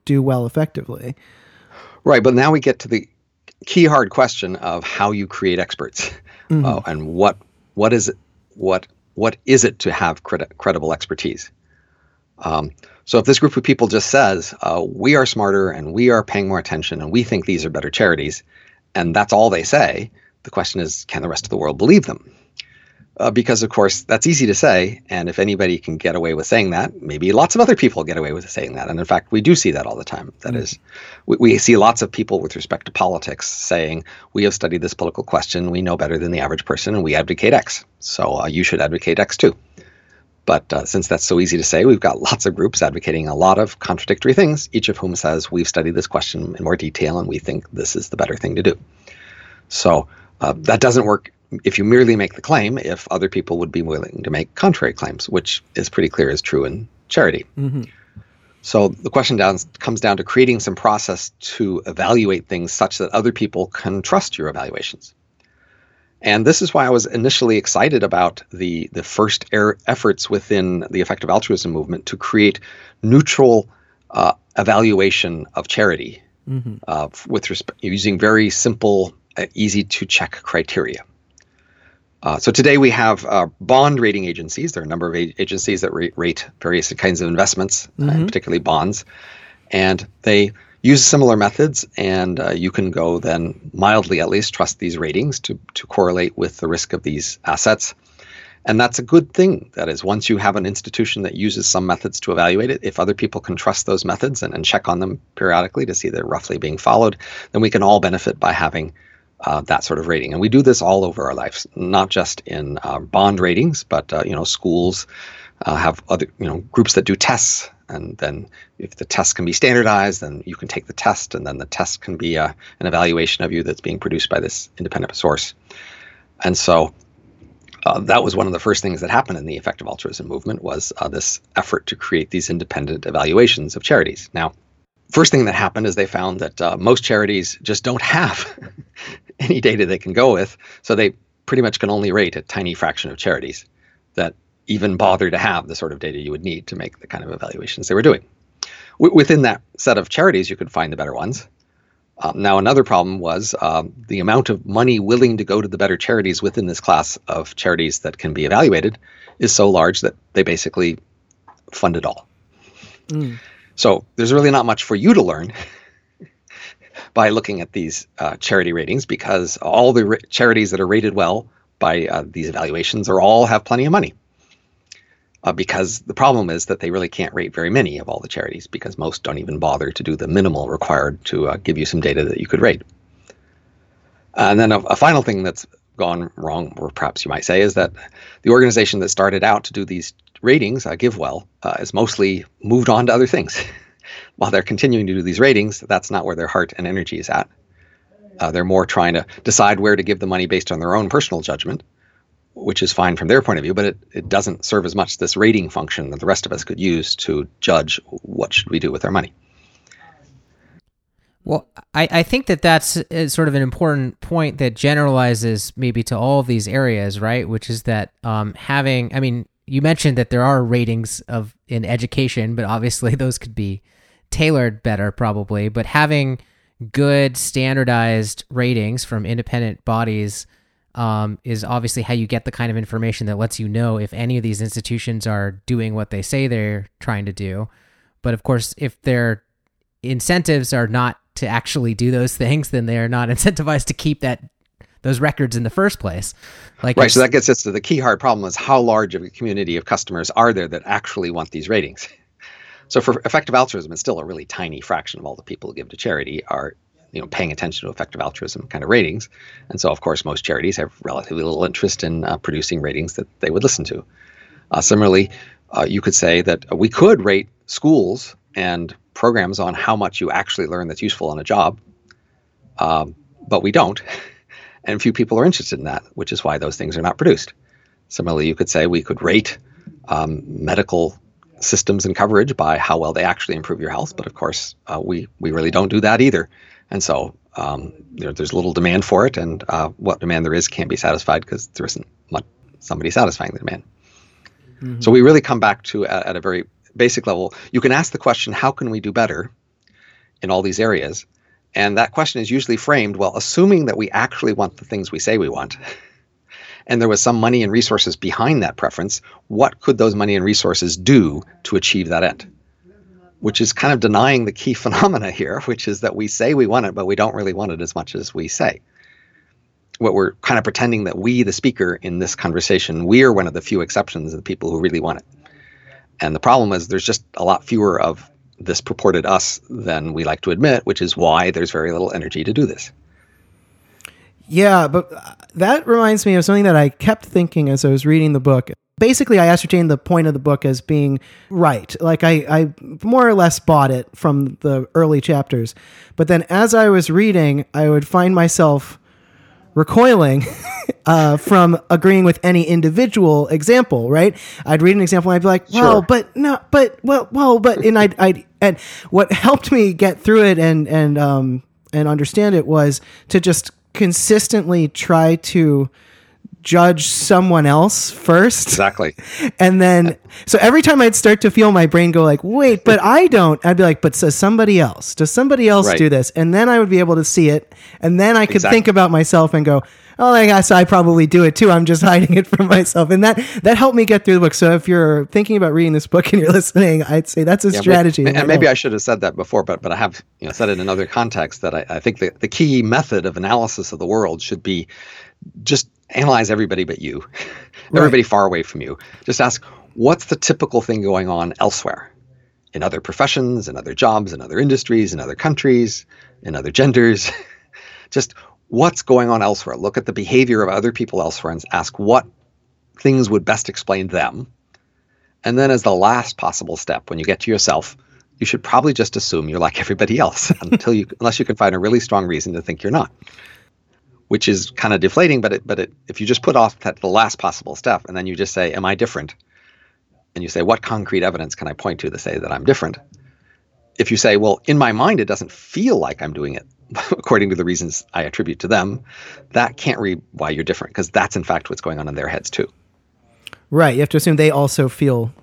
do well effectively. Right, but now we get to the key hard question of how you create experts mm-hmm. uh, and what what is it what what is it to have credible expertise? Um, so if this group of people just says uh, we are smarter and we are paying more attention and we think these are better charities, and that's all they say, the question is, can the rest of the world believe them? Uh, because of course that's easy to say and if anybody can get away with saying that maybe lots of other people get away with saying that. And in fact we do see that all the time. That mm-hmm. is, we, we, see lots of people with respect to politics saying we have studied this political question. We know better than the average person and we advocate x. So uh, you should advocate x too. But uh, since that's so easy to say we've got lots of groups advocating a lot of contradictory things each of whom says we've studied this question in more detail and we think this is the better thing to do. So uh, that doesn't work if you merely make the claim, if other people would be willing to make contrary claims, which is pretty clear is true in charity. Mm-hmm. So the question down, comes down to creating some process to evaluate things such that other people can trust your evaluations. And this is why I was initially excited about the the first er- efforts within the effective altruism movement to create neutral uh, evaluation of charity mm-hmm. uh, with respect using very simple, uh, easy to check criteria. Uh, so today we have uh, bond rating agencies. There are a number of a- agencies that rate, rate, various kinds of investments, uh, mm-hmm. particularly bonds, and they use similar methods. And uh, you can go then mildly, at least, trust these ratings to to correlate with the risk of these assets. And that's a good thing. That is, once you have an institution that uses some methods to evaluate it, if other people can trust those methods and, and check on them periodically to see they're roughly being followed, then we can all benefit by having uh, that sort of rating. And we do this all over our lives, not just in uh, bond ratings, but uh, you know schools uh, have other you know groups that do tests. And then if the test can be standardized then you can take the test and then the test can be uh, an evaluation of you that's being produced by this independent source. And so uh, that was one of the first things that happened in the effective altruism movement was this effort to create these independent evaluations of charities. Now first thing that happened is they found that uh, most charities just don't have any data they can go with so they pretty much can only rate a tiny fraction of charities that even bother to have the sort of data you would need to make the kind of evaluations they were doing. W- within that set of charities, you could find the better ones. Um, now, another problem was um, the amount of money willing to go to the better charities within this class of charities that can be evaluated is so large that they basically fund it all. Mm. So there's really not much for you to learn by looking at these uh, charity ratings because all the ra- charities that are rated well by uh, these evaluations are all have plenty of money uh, because the problem is that they really can't rate very many of all the charities because most don't even bother to do the minimal required to uh, give you some data that you could rate. And then a, a, final thing that's gone wrong, or perhaps you might say, is that the organization that started out to do these ratings, uh, GiveWell, uh, mostly moved on to other things. While they're continuing to do these ratings, that's not where their heart and energy is at. Uh, they're more trying to decide where to give the money based on their own personal judgment which is fine from their point of view, but it, it doesn't serve as much this rating function that the rest of us could use to judge what should we do with our money. Well, I, I think that that's uh, sort of an important point that generalizes maybe to all of these areas, right? Which is that um, having, I mean, you mentioned that there are ratings of in education, but obviously those could be tailored better, probably. But having good standardized ratings from independent bodies um, is obviously how you get the kind of information that lets you know if any of these institutions are doing what they say they're trying to do. But of course, if their incentives are not to actually do those things, then they are not incentivized to keep that those records in the first place. Like right, so that gets us to the key hard problem: is how large of a community of customers are there that actually want these ratings? So for effective altruism, it's still a really tiny fraction of all the people who give to charity are you know paying attention to effective altruism kind of ratings, and so of course most charities have relatively little interest in uh, producing ratings that they would listen to. Uh, similarly, uh, you could say that we could rate schools and programs on how much you actually learn that's useful on a job, um, but we don't, and few people are interested in that, which is why those things are not produced. Similarly, you could say we could rate um, medical systems and coverage by how well they actually improve your health, but of course, uh, we we really don't do that either. And so um, there, there's little demand for it, and uh, what demand there is can't be satisfied because there isn't much, somebody satisfying the demand. Mm-hmm. So we really come back to at, at a very basic level. You can ask the question, how can we do better in all these areas? And that question is usually framed well, assuming that we actually want the things we say we want, and there was some money and resources behind that preference, what could those money and resources do to achieve that end? which is kind of denying the key phenomena here, which is that we say we want it, but we don't really want it as much as we say. What we're kind of pretending that we, the speaker in this conversation, we are one of the few exceptions of the people who really want it. And the problem is there's just a lot fewer of this purported us than we like to admit, which is why there's very little energy to do this. Yeah, but that reminds me of something that I kept thinking as I was reading the book. Basically i ascertained the point of the book as being right. Like I, I more or less bought it from the early chapters. But then as i was reading i would find myself recoiling uh, from agreeing with any individual example right? I'd read an example and i'd be like well sure. but no but well well but and i'd, I'd and what helped me get through it and and um and understand it was to just consistently try to judge someone else first. Exactly. And then, so every time I'd start to feel my brain go like, wait, but I don't, I'd be like, but does somebody else? Does somebody else right. do this? And then I would be able to see it. And then I could exactly. think about myself and go, oh, I guess I probably do it too. I'm just hiding it from myself. And that, that helped me get through the book. So if you're thinking about reading this book and you're listening, I'd say that's a yeah, strategy. But, and maybe I should have said that before, but, but I have you know, said it in another context that I, I think the, the key method of analysis of the world should be just analyze everybody but you, right. everybody far away from you. Just ask, what's the typical thing going on elsewhere? In other professions, in other jobs, in other industries, in other countries, in other genders. Just what's going on elsewhere. Look at the behavior of other people elsewhere and ask what things would best explain them. And then, as the last possible step, when you get to yourself, you should probably just assume you're like everybody else until you, unless you can find a really strong reason to think you're not, which is kind of deflating. But it, but it, if you just put off that the last possible step and then you just say, "Am I different?" and you say, "What concrete evidence can I point to to say that I'm different?" If you say, "Well, in my mind, it doesn't feel like I'm doing it," according to the reasons I attribute to them, that can't read why you're different because that's in fact what's going on in their heads too. Right. You have to assume they also feel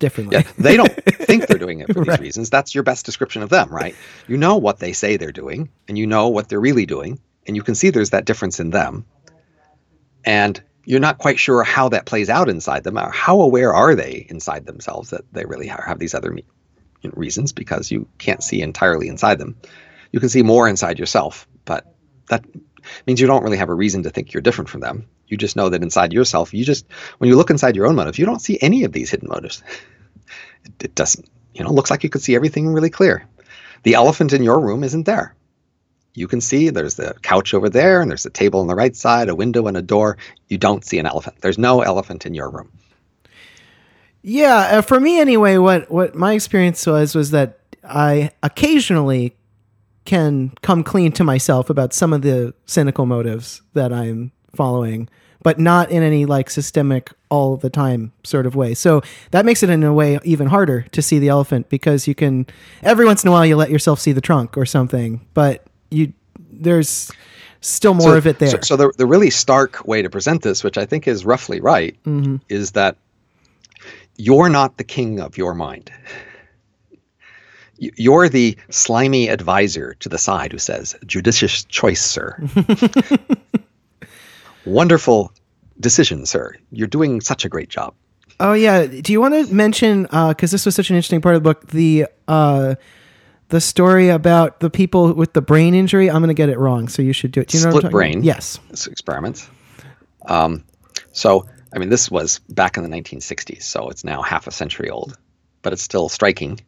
differently. Yeah, they don't think they're doing it for these right. reasons. That's your best description of them, right? You know what they say they're doing, and you know what they're really doing, and you can see there's that difference in them. And you're not quite sure how that plays out inside them, or how aware are they inside themselves that they really have these other reasons because you can't see entirely inside them. You can see more inside yourself, but that means you don't really have a reason to think you're different from them. You just know that inside yourself, you just, when you look inside your own motives, you don't see any of these hidden motives. It, it doesn't, you know, looks like you could see everything really clear. The elephant in your room isn't there. You can see there's the couch over there, and there's a table on the right side, a window, and a door. You don't see an elephant. There's no elephant in your room. Yeah, uh, for me anyway, what what my experience was was that I occasionally can come clean to myself about some of the cynical motives that I'm following, but not in any like systemic all the time sort of way. So that makes it in a way even harder to see the elephant because you can every once in a while you let yourself see the trunk or something, but you there's still more so, of it there. So, so, the the really stark way to present this, which I think is roughly right, mm-hmm. is that you're not the king of your mind. You're the slimy advisor to the side who says, "Judicious choice, sir." Wonderful decision, sir. You're doing such a great job. Oh yeah. Do you want to mention because uh, this was such an interesting part of the book the uh, the story about the people with the brain injury? I'm going to get it wrong, so you should do it. Do you know Split brain. About? Yes. Experiments. Um, so I mean, this was back in the 1960s, so it's now half a century old, but it's still striking.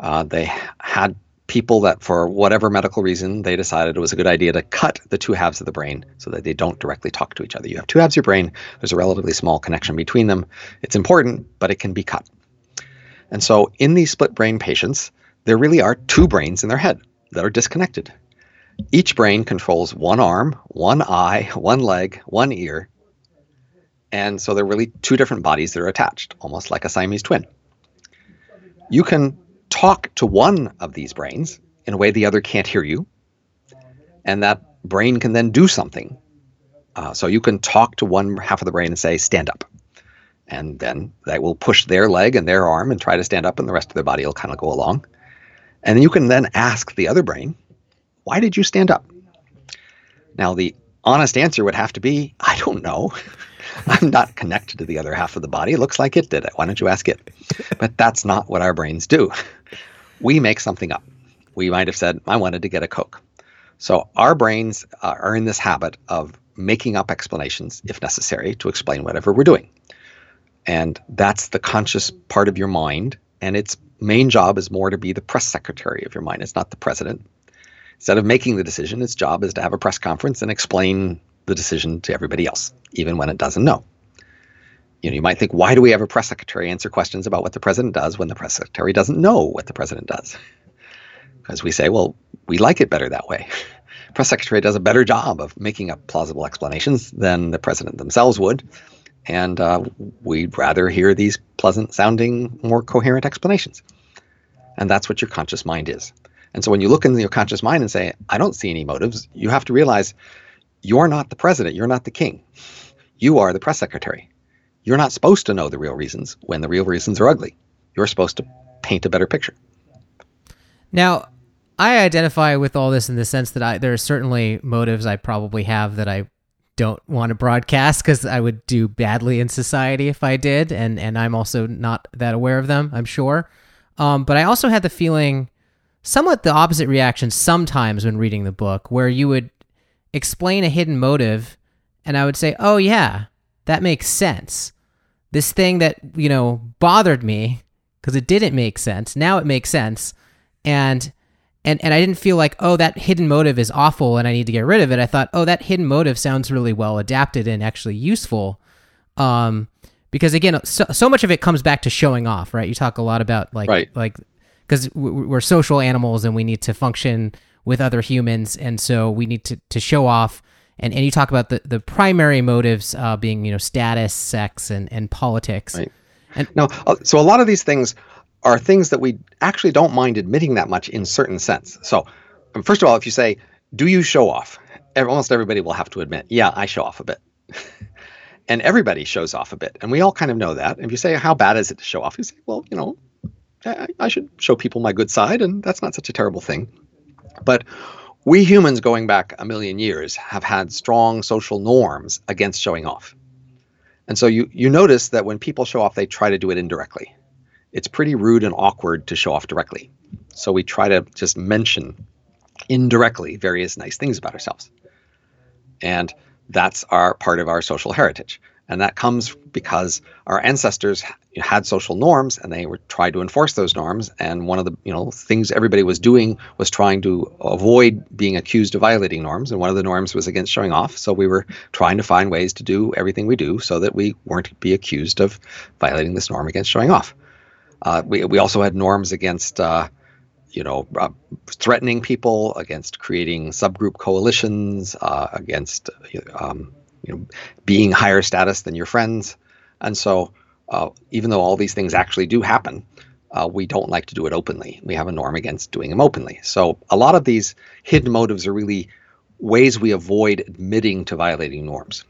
Uh, they had people that, for whatever medical reason, they decided it was a good idea to cut the two halves of the brain so that they don't directly talk to each other. You have two halves of your brain, there's a relatively small connection between them. It's important, but it can be cut. And so, in these split brain patients, there really are two brains in their head that are disconnected. Each brain controls one arm, one eye, one leg, one ear. And so they're really two different bodies that are attached, almost like a Siamese twin. You can talk to one of these brains in a way the other can't hear you, and that brain can then do something. Uh, so you can talk to one half of the brain and say, stand up. And then they will push their leg and their arm and try to stand up, and the rest of their body will kind of go along. And you can then ask the other brain, why did you stand up? Now, the honest answer would have to be, I don't know. I'm not connected to the other half of the body. It looks like it did it. Why don't you ask it? But that's not what our brains do we make something up. We might have said, I wanted to get a Coke. So our brains uh, are in this habit of making up explanations, if necessary, to explain whatever we're doing. And that's the conscious part of your mind. And its main job is more to be the press secretary of your mind. It's not the president. Instead of making the decision, its job is to have a press conference and explain the decision to everybody else, even when it doesn't know. You know, you might think, why do we have a press secretary answer questions about what the president does when the press secretary doesn't know what the president does? Because we say, well, we like it better that way. press secretary does a better job of making up plausible explanations than the president themselves would, and uh, we'd rather hear these pleasant sounding, more coherent explanations. And that's what your conscious mind is. And so when you look in your conscious mind and say, I don't see any motives, you have to realize you're not the president, you're not the king. You are the press secretary. You're not supposed to know the real reasons when the real reasons are ugly. You're supposed to paint a better picture. Now, I identify with all this in the sense that I there are certainly motives I probably have that I don't want to broadcast because I would do badly in society if I did, and and I'm also not that aware of them. I'm sure, um, but I also had the feeling, somewhat the opposite reaction sometimes when reading the book, where you would explain a hidden motive, and I would say, "Oh yeah, that makes sense. This thing that, you know, bothered me because it didn't make sense. Now it makes sense. And and and I didn't feel like, oh, that hidden motive is awful and I need to get rid of it. I thought, oh, that hidden motive sounds really well adapted and actually useful. Um because again, so, so much of it comes back to showing off, right? You talk a lot about like Right. like because we're social animals and we need to function with other humans, and so we need to to show off. And and you talk about the the primary motives uh, being you know status, sex, and and politics. Right. No, uh, so a lot of these things are things that we actually don't mind admitting that much in certain sense. So, um, first of all, if you say, "Do you show off?" Almost everybody will have to admit, "Yeah, I show off a bit," and everybody shows off a bit, and we all kind of know that. If you say, "How bad is it to show off?" You say, "Well, you know, I, I should show people my good side, and that's not such a terrible thing." But we humans, going back a million years, have had strong social norms against showing off. And so you you notice that when people show off, they try to do it indirectly. It's pretty rude and awkward to show off directly. So we try to just mention indirectly various nice things about ourselves. And that's our part of our social heritage. And that comes because our ancestors had social norms and they were tried to enforce those norms. And one of the you know things everybody was doing was trying to avoid being accused of violating norms. And one of the norms was against showing off. So we were trying to find ways to do everything we do so that we weren't be accused of violating this norm against showing off. Uh, we we also had norms against. Uh, you know, uh, threatening people, against creating subgroup coalitions, uh, against um, you know being higher status than your friends, and so uh, even though all these things actually do happen, uh, we don't like to do it openly. We have a norm against doing them openly. So a lot of these hidden motives are really ways we avoid admitting to violating norms.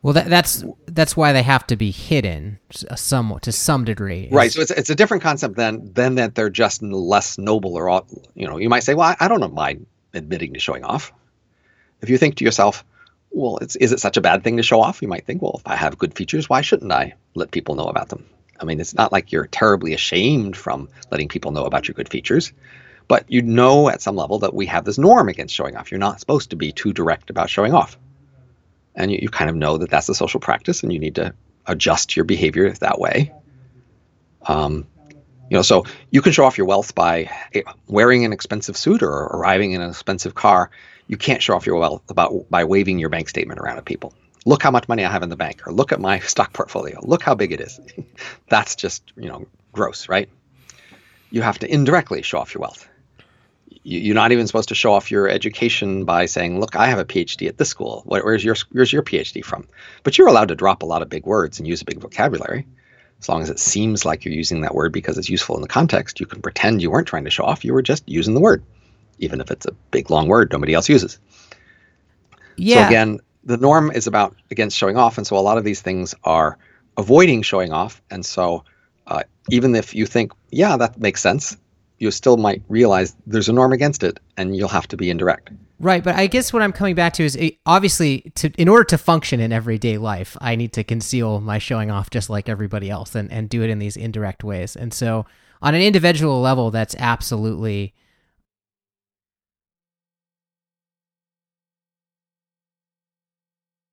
Uh, Well, that, that's that's why they have to be hidden s- somewhat to some degree. Right. So it's it's a different concept than than that they're just less noble or you know you might say, well, I, I don't mind admitting to showing off. If you think to yourself, well, is it such a bad thing to show off? You might think, well, if I have good features, why shouldn't I let people know about them? I mean, it's not like you're terribly ashamed from letting people know about your good features, but you know at some level that we have this norm against showing off. You're not supposed to be too direct about showing off and you, you kind of know that that's a social practice and you need to adjust your behavior that way. Um, you know so you can show off your wealth by eh, wearing an expensive suit or arriving in an expensive car. You can't show off your wealth about by waving your bank statement around at people. Look how much money i have in the bank or look at my stock portfolio. Look how big it is. That's just you know gross right? You have to indirectly show off your wealth you're not even supposed to show off your education by saying, "Look, I have a PhD at this school. Where's your Where's your PhD from?" But you're allowed to drop a lot of big words and use a big vocabulary, as long as it seems like you're using that word because it's useful in the context. You can pretend you weren't trying to show off; you were just using the word, even if it's a big long word nobody else uses. Yeah. So again, the norm is about against showing off, and so a lot of these things are avoiding showing off. And so, uh, even if you think, "Yeah, that makes sense," you still might realize there's a norm against it, and you'll have to be indirect. Right, but I guess what I'm coming back to is eh, obviously to in order to function in everyday life, I need to conceal my showing off just like everybody else and, and do it in these indirect ways. And so on an individual level, that's absolutely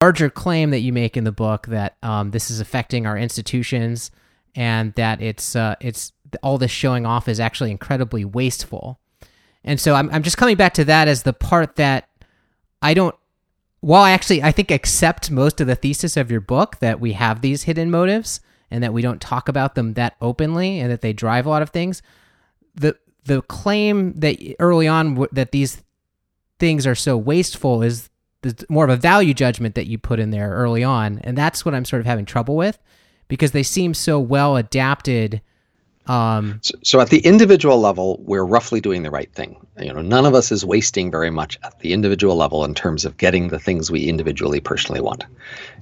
larger claim that you make in the book that um, this is affecting our institutions and that it's uh, it's all this showing off is actually incredibly wasteful. And so I'm I'm just coming back to that as the part that I don't while I actually I think accept most of the thesis of your book that we have these hidden motives and that we don't talk about them that openly and that they drive a lot of things the the claim that early on w- that these things are so wasteful is the, more of a value judgment that you put in there early on and that's what I'm sort of having trouble with because they seem so well adapted um So, so at the individual level, we're roughly doing the right thing. You know, none of us is wasting very much at the individual level in terms of getting the things we individually personally want.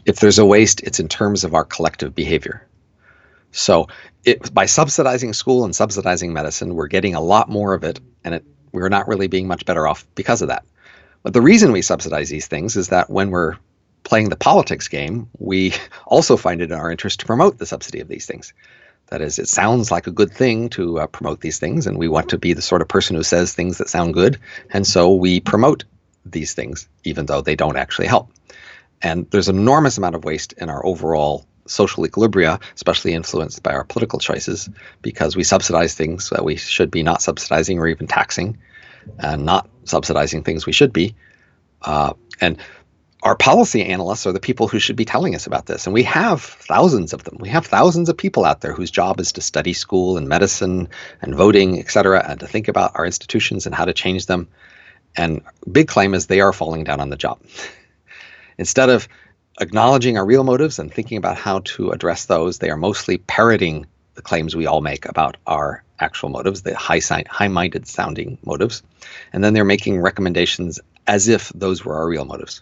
If there's a waste, it's in terms of our collective behavior. So, it, by subsidizing school and subsidizing medicine, we're getting a lot more of it, and it, we're not really being much better off because of that. But the reason we subsidize these things is that when we're playing the politics game, we also find it in our interest to promote the subsidy of these things. That is, it sounds like a good thing to uh, promote these things, and we want to be the sort of person who says things that sound good, and so we promote these things, even though they don't actually help. And there's an enormous amount of waste in our overall social equilibria, especially influenced by our political choices, because we subsidize things that we should be not subsidizing or even taxing, and not subsidizing things we should be. Uh, and our policy analysts are the people who should be telling us about this. And we have thousands of them. We have thousands of people out there whose job is to study school and medicine and voting, et cetera, and to think about our institutions and how to change them. And big claim is they are falling down on the job. Instead of acknowledging our real motives and thinking about how to address those, they are mostly parroting the claims we all make about our actual motives, the high high-minded sounding motives, and then they're making recommendations as if those were our real motives,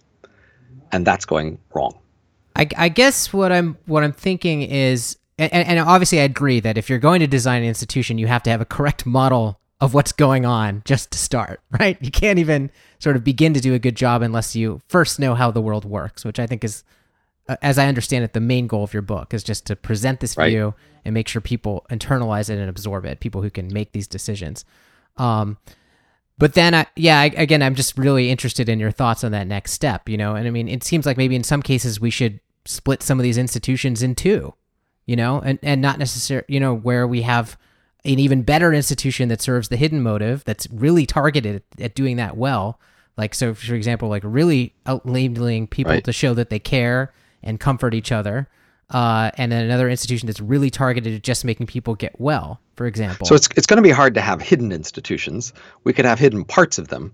and that's going wrong. I, I guess what I'm what I'm thinking is, and, and obviously I agree that if you're going to design an institution, you have to have a correct model of what's going on just to start, right? You can't even sort of begin to do a good job unless you first know how the world works, which I think is, uh, as I understand it, the main goal of your book is just to present this right. view and make sure people internalize it and absorb it, people who can make these decisions. Um, but then, I, yeah, I, again, I'm just really interested in your thoughts on that next step, you know? And I mean, it seems like maybe in some cases we should split some of these institutions in two, you know, and, and not necessarily, you know, where we have – an even better institution that serves the hidden motive that's really targeted at doing that well like so for example like really labeling people right. to show that they care and comfort each other uh, and then another institution that's really targeted at just making people get well for example. So it's, it's going to be hard to have hidden institutions. We could have hidden parts of them.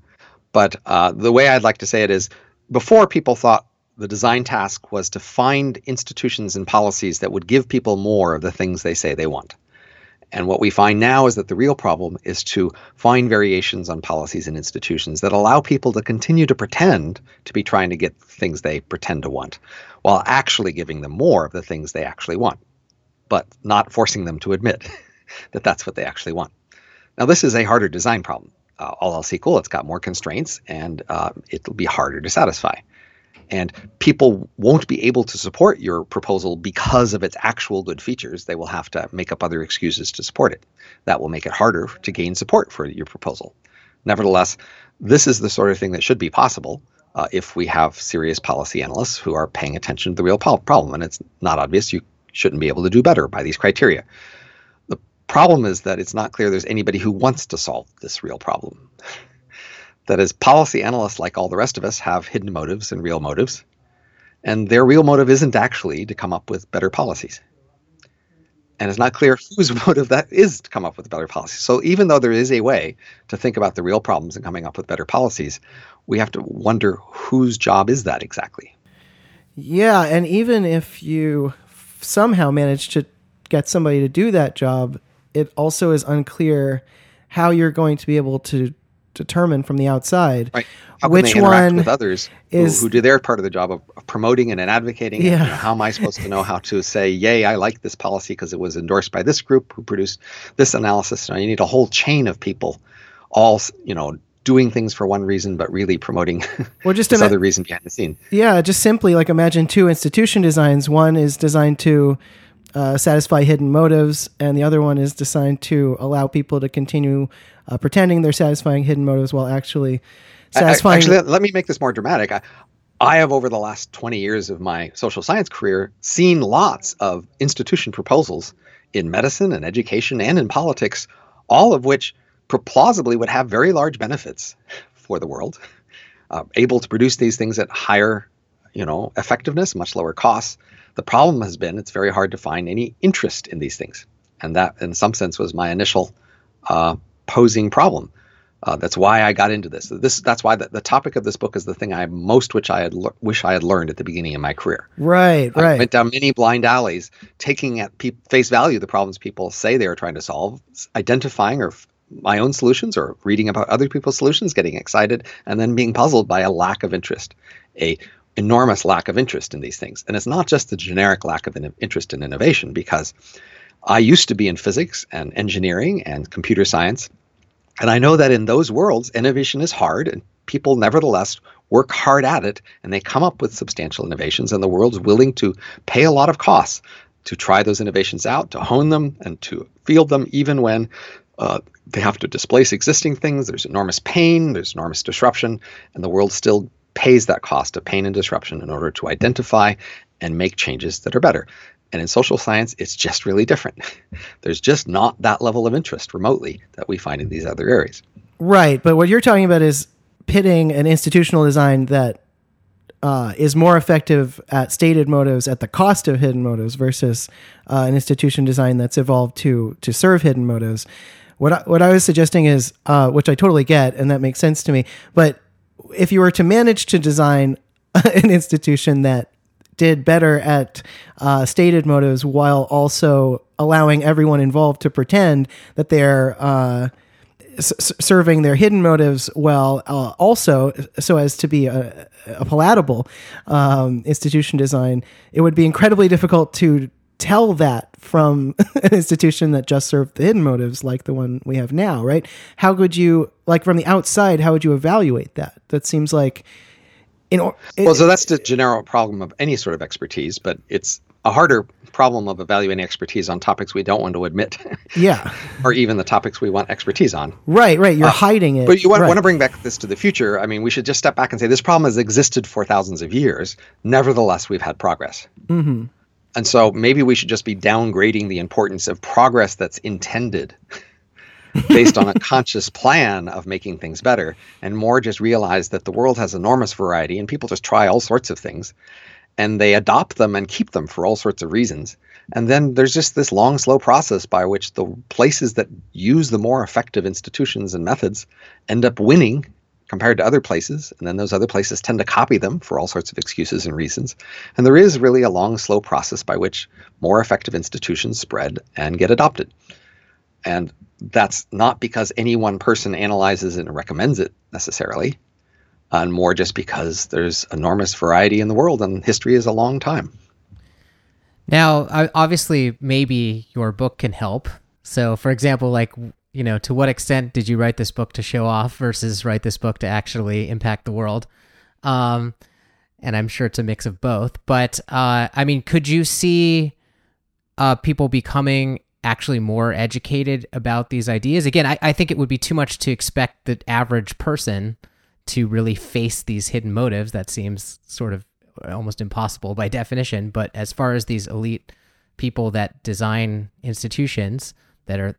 But uh, the way i'd like to say it is before people thought the design task was to find institutions and policies that would give people more of the things they say they want. And what we find now is that the real problem is to find variations on policies and institutions that allow people to continue to pretend to be trying to get things they pretend to want, while actually giving them more of the things they actually want, but not forcing them to admit that that's what they actually want. Now, this is a harder design problem. Uh, all else equal, it's got more constraints and uh, it'll be harder to satisfy and people won't be able to support your proposal because of its actual good features. They will have to make up other excuses to support it. That will make it harder to gain support for your proposal. Nevertheless, this is the sort of thing that should be possible uh, if we have serious policy analysts who are paying attention to the real problem. And it's not obvious you shouldn't be able to do better by these criteria. The problem is that it's not clear there's anybody who wants to solve this real problem. That is, policy analysts, like all the rest of us, have hidden motives and real motives. And their real motive isn't actually to come up with better policies. And it's not clear whose motive that is to come up with better policies. So even though there is a way to think about the real problems and coming up with better policies, we have to wonder whose job is that exactly. Yeah, and even if you somehow manage to get somebody to do that job, it also is unclear how you're going to be able to determine from the outside right. which one with others is, who, who, do their part of the job of, of promoting and, and advocating. Yeah. And, you know, how am I supposed to know how to say, "Yay, I like this policy because it was endorsed by this group who produced this analysis"? You need a whole chain of people, all you know, doing things for one reason, but really promoting well, just this ima- other reason behind the scene. Yeah, just simply like imagine two institution designs. One is designed to uh, satisfy hidden motives, and the other one is designed to allow people to continue uh, pretending they're satisfying hidden motives while actually satisfying. Actually, let me make this more dramatic. I, I have, over the last 20 years of my social science career, seen lots of institution proposals in medicine and education and in politics, all of which plausibly would have very large benefits for the world, uh, able to produce these things at higher, you know, effectiveness, much lower costs. The problem has been it's very hard to find any interest in these things, and that, in some sense, was my initial uh, posing problem. Uh, that's why I got into this. This that's why the, the topic of this book is the thing I most which I had le- wish I had learned at the beginning of my career. Right, I right. went down many blind alleys, taking at pe- face value the problems people say they are trying to solve, identifying or f- my own solutions or reading about other people's solutions, getting excited, and then being puzzled by a lack of interest, a enormous lack of interest in these things. And it's not just the generic lack of in- interest in innovation, because I used to be in physics and engineering and computer science and I know that in those worlds, innovation is hard, and people nevertheless work hard at it, and they come up with substantial innovations, and the world's willing to pay a lot of costs to try those innovations out, to hone them, and to field them, even when uh, they have to displace existing things. There's enormous pain, there's enormous disruption, and the world still pays that cost of pain and disruption in order to identify and make changes that are better. And in social science, it's just really different. There's just not that level of interest remotely that we find in these other areas. Right. But what you're talking about is pitting an institutional design that uh, is more effective at stated motives at the cost of hidden motives versus uh, an institution design that's evolved to to serve hidden motives. What I, what I was suggesting is, uh, which I totally get, and that makes sense to me. But if you were to manage to design an institution that did better at uh, stated motives while also allowing everyone involved to pretend that they're uh, s- serving their hidden motives well, uh, also so as to be a, a palatable um, institution design, it would be incredibly difficult to tell that from an institution that just served the hidden motives like the one we have now, right? How could you, like from the outside, how would you evaluate that? That seems like, in or, it, well, so that's the general problem of any sort of expertise, but it's a harder problem of evaluating expertise on topics we don't want to admit. Yeah. or even the topics we want expertise on. Right, right. You're uh, hiding it. But you want, right. want, to bring back this to the future. I mean, we should just step back and say this problem has existed for thousands of years. Nevertheless, we've had progress. Mm-hmm. And so maybe we should just be downgrading the importance of progress that's intended based on a conscious plan of making things better and more just realize that the world has enormous variety and people just try all sorts of things and they adopt them and keep them for all sorts of reasons. And then there's just this long, slow process by which the places that use the more effective institutions and methods end up winning compared to other places, and then those other places tend to copy them for all sorts of excuses and reasons. And there is really a long, slow process by which more effective institutions spread and get adopted. And that's not because any one person analyzes it and recommends it necessarily, and more just because there's enormous variety in the world and history is a long time. Now, obviously, maybe your book can help. So, for example, like you know, to what extent did you write this book to show off versus write this book to actually impact the world? Um, and I'm sure it's a mix of both. But uh, I mean, could you see uh, people becoming actually more educated about these ideas? Again, I, I think it would be too much to expect the average person to really face these hidden motives. That seems sort of almost impossible by definition. But as far as these elite people that design institutions that are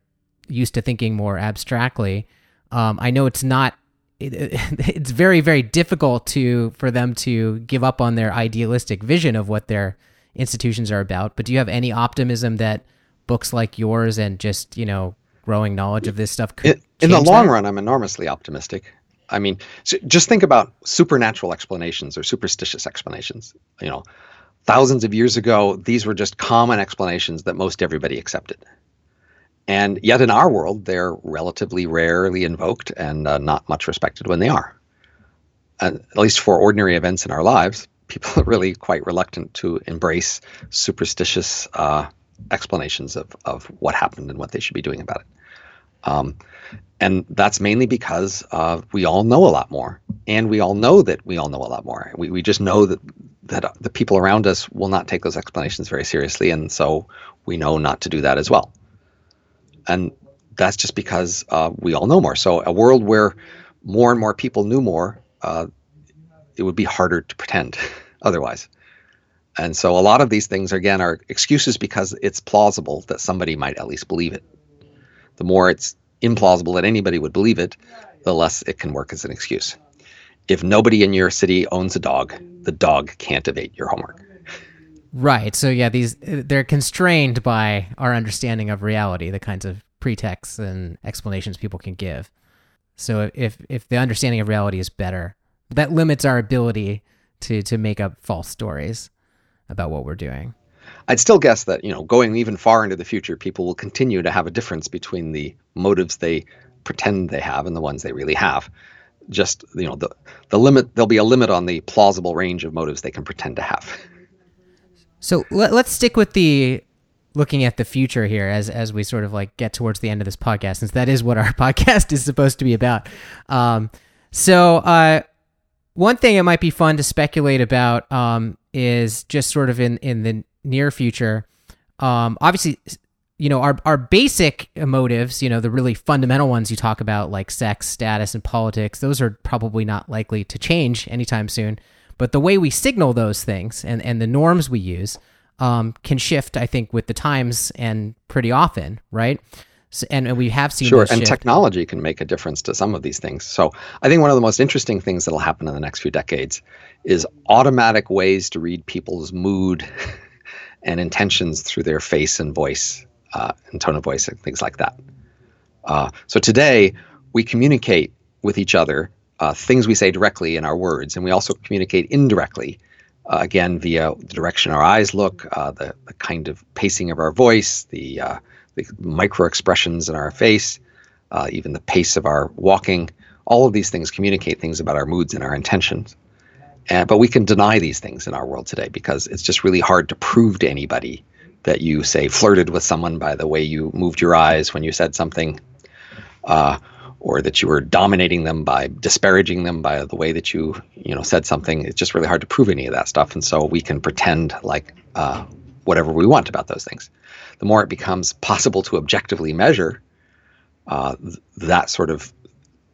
used to thinking more abstractly, um, I know it's not. It, it's very very difficult to for them to give up on their idealistic vision of what their institutions are about. But do you have any optimism that books like yours and just you know growing knowledge of this stuff could in, in the long that? run i'm enormously optimistic i mean so just think about supernatural explanations or superstitious explanations you know thousands of years ago these were just common explanations that most everybody accepted and yet in our world, they're relatively rarely invoked and uh, not much respected when they are. Uh, at least for ordinary events in our lives, people are really quite reluctant to embrace superstitious uh, explanations of, of what happened and what they should be doing about it. Um, and that's mainly because uh, we all know a lot more, and we all know that we all know a lot more. We, we just know that that the people around us will not take those explanations very seriously, and so we know not to do that as well and that's just because uh, we all know more. So a world where more and more people knew more, uh, it would be harder to pretend otherwise. And so a lot of these things again are excuses because it's plausible that somebody might at least believe it. The more it's implausible that anybody would believe it, the less it can work as an excuse. If nobody in your city owns a dog, the dog can't evade your homework. Right. So yeah, these they're constrained by our understanding of reality, the kinds of pretexts and explanations people can give. So if if the understanding of reality is better, that limits our ability to to make up false stories about what we're doing. I'd still guess that, you know, going even far into the future, people will continue to have a difference between the motives they pretend they have and the ones they really have. Just, you know, the the limit there'll be a limit on the plausible range of motives they can pretend to have. So let, us stick with the looking at the future here as as we sort of like get towards the end of this podcast, since that is what our podcast is supposed to be about. Um, so uh, one thing it might be fun to speculate about um, is just sort of in in the near future. Um, obviously, you know our our basic motives, you know the really fundamental ones you talk about, like sex, status, and politics. Those are probably not likely to change anytime soon. But the way we signal those things and, and the norms we use um, can shift, I think, with the times and pretty often, right? So, and, and we have seen sure, and shift. technology can make a difference to some of these things. So I think one of the most interesting things that'll happen in the next few decades is automatic ways to read people's mood and intentions through their face and voice uh, and tone of voice and things like that. Uh, so today we communicate with each other uh, things we say directly in our words, and we also communicate indirectly. Uh, again, via the direction our eyes look, uh, the, the kind of pacing of our voice, the uh, micro expressions in our face, uh, even the pace of our walking. All of these things communicate things about our moods and our intentions. But we can deny these things in our world today because it's just really hard to prove to anybody that you, say, flirted with someone by the way you moved your eyes when you said something, uh, or that you were dominating them by disparaging them by the way that you, you know, said something. It's just really hard to prove any of that stuff. And so we can pretend like uh, whatever we want about those things the more it becomes possible to objectively measure uh, th- that sort of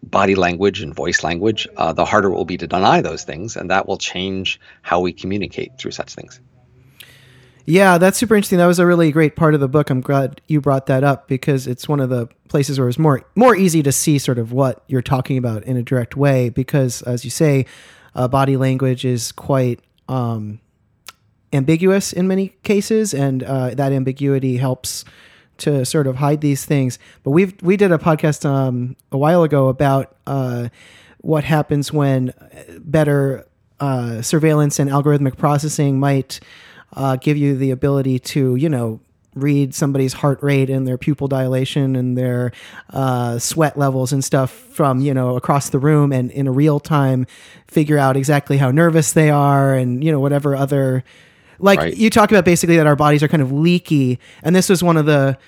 body language and voice language, uh, the harder it will be to deny those things, and that will change how we communicate through such things. Yeah, that's super interesting. That was a really great part of the book. I'm glad you brought that up because it's one of the places where it's more more easy to see sort of what you're talking about in a direct way. Because, as you say, uh, body language is quite um, ambiguous in many cases, and uh, that ambiguity helps to sort of hide these things. But we've we did a podcast um, a while ago about uh, what happens when better uh, surveillance and algorithmic processing might uh, give you the ability to, you know, read somebody's heart rate and their pupil dilation and their uh, sweat levels and stuff from you know across the room and in a real time figure out exactly how nervous they are and you know whatever other like Right. you talk about basically that our bodies are kind of leaky and this was one of the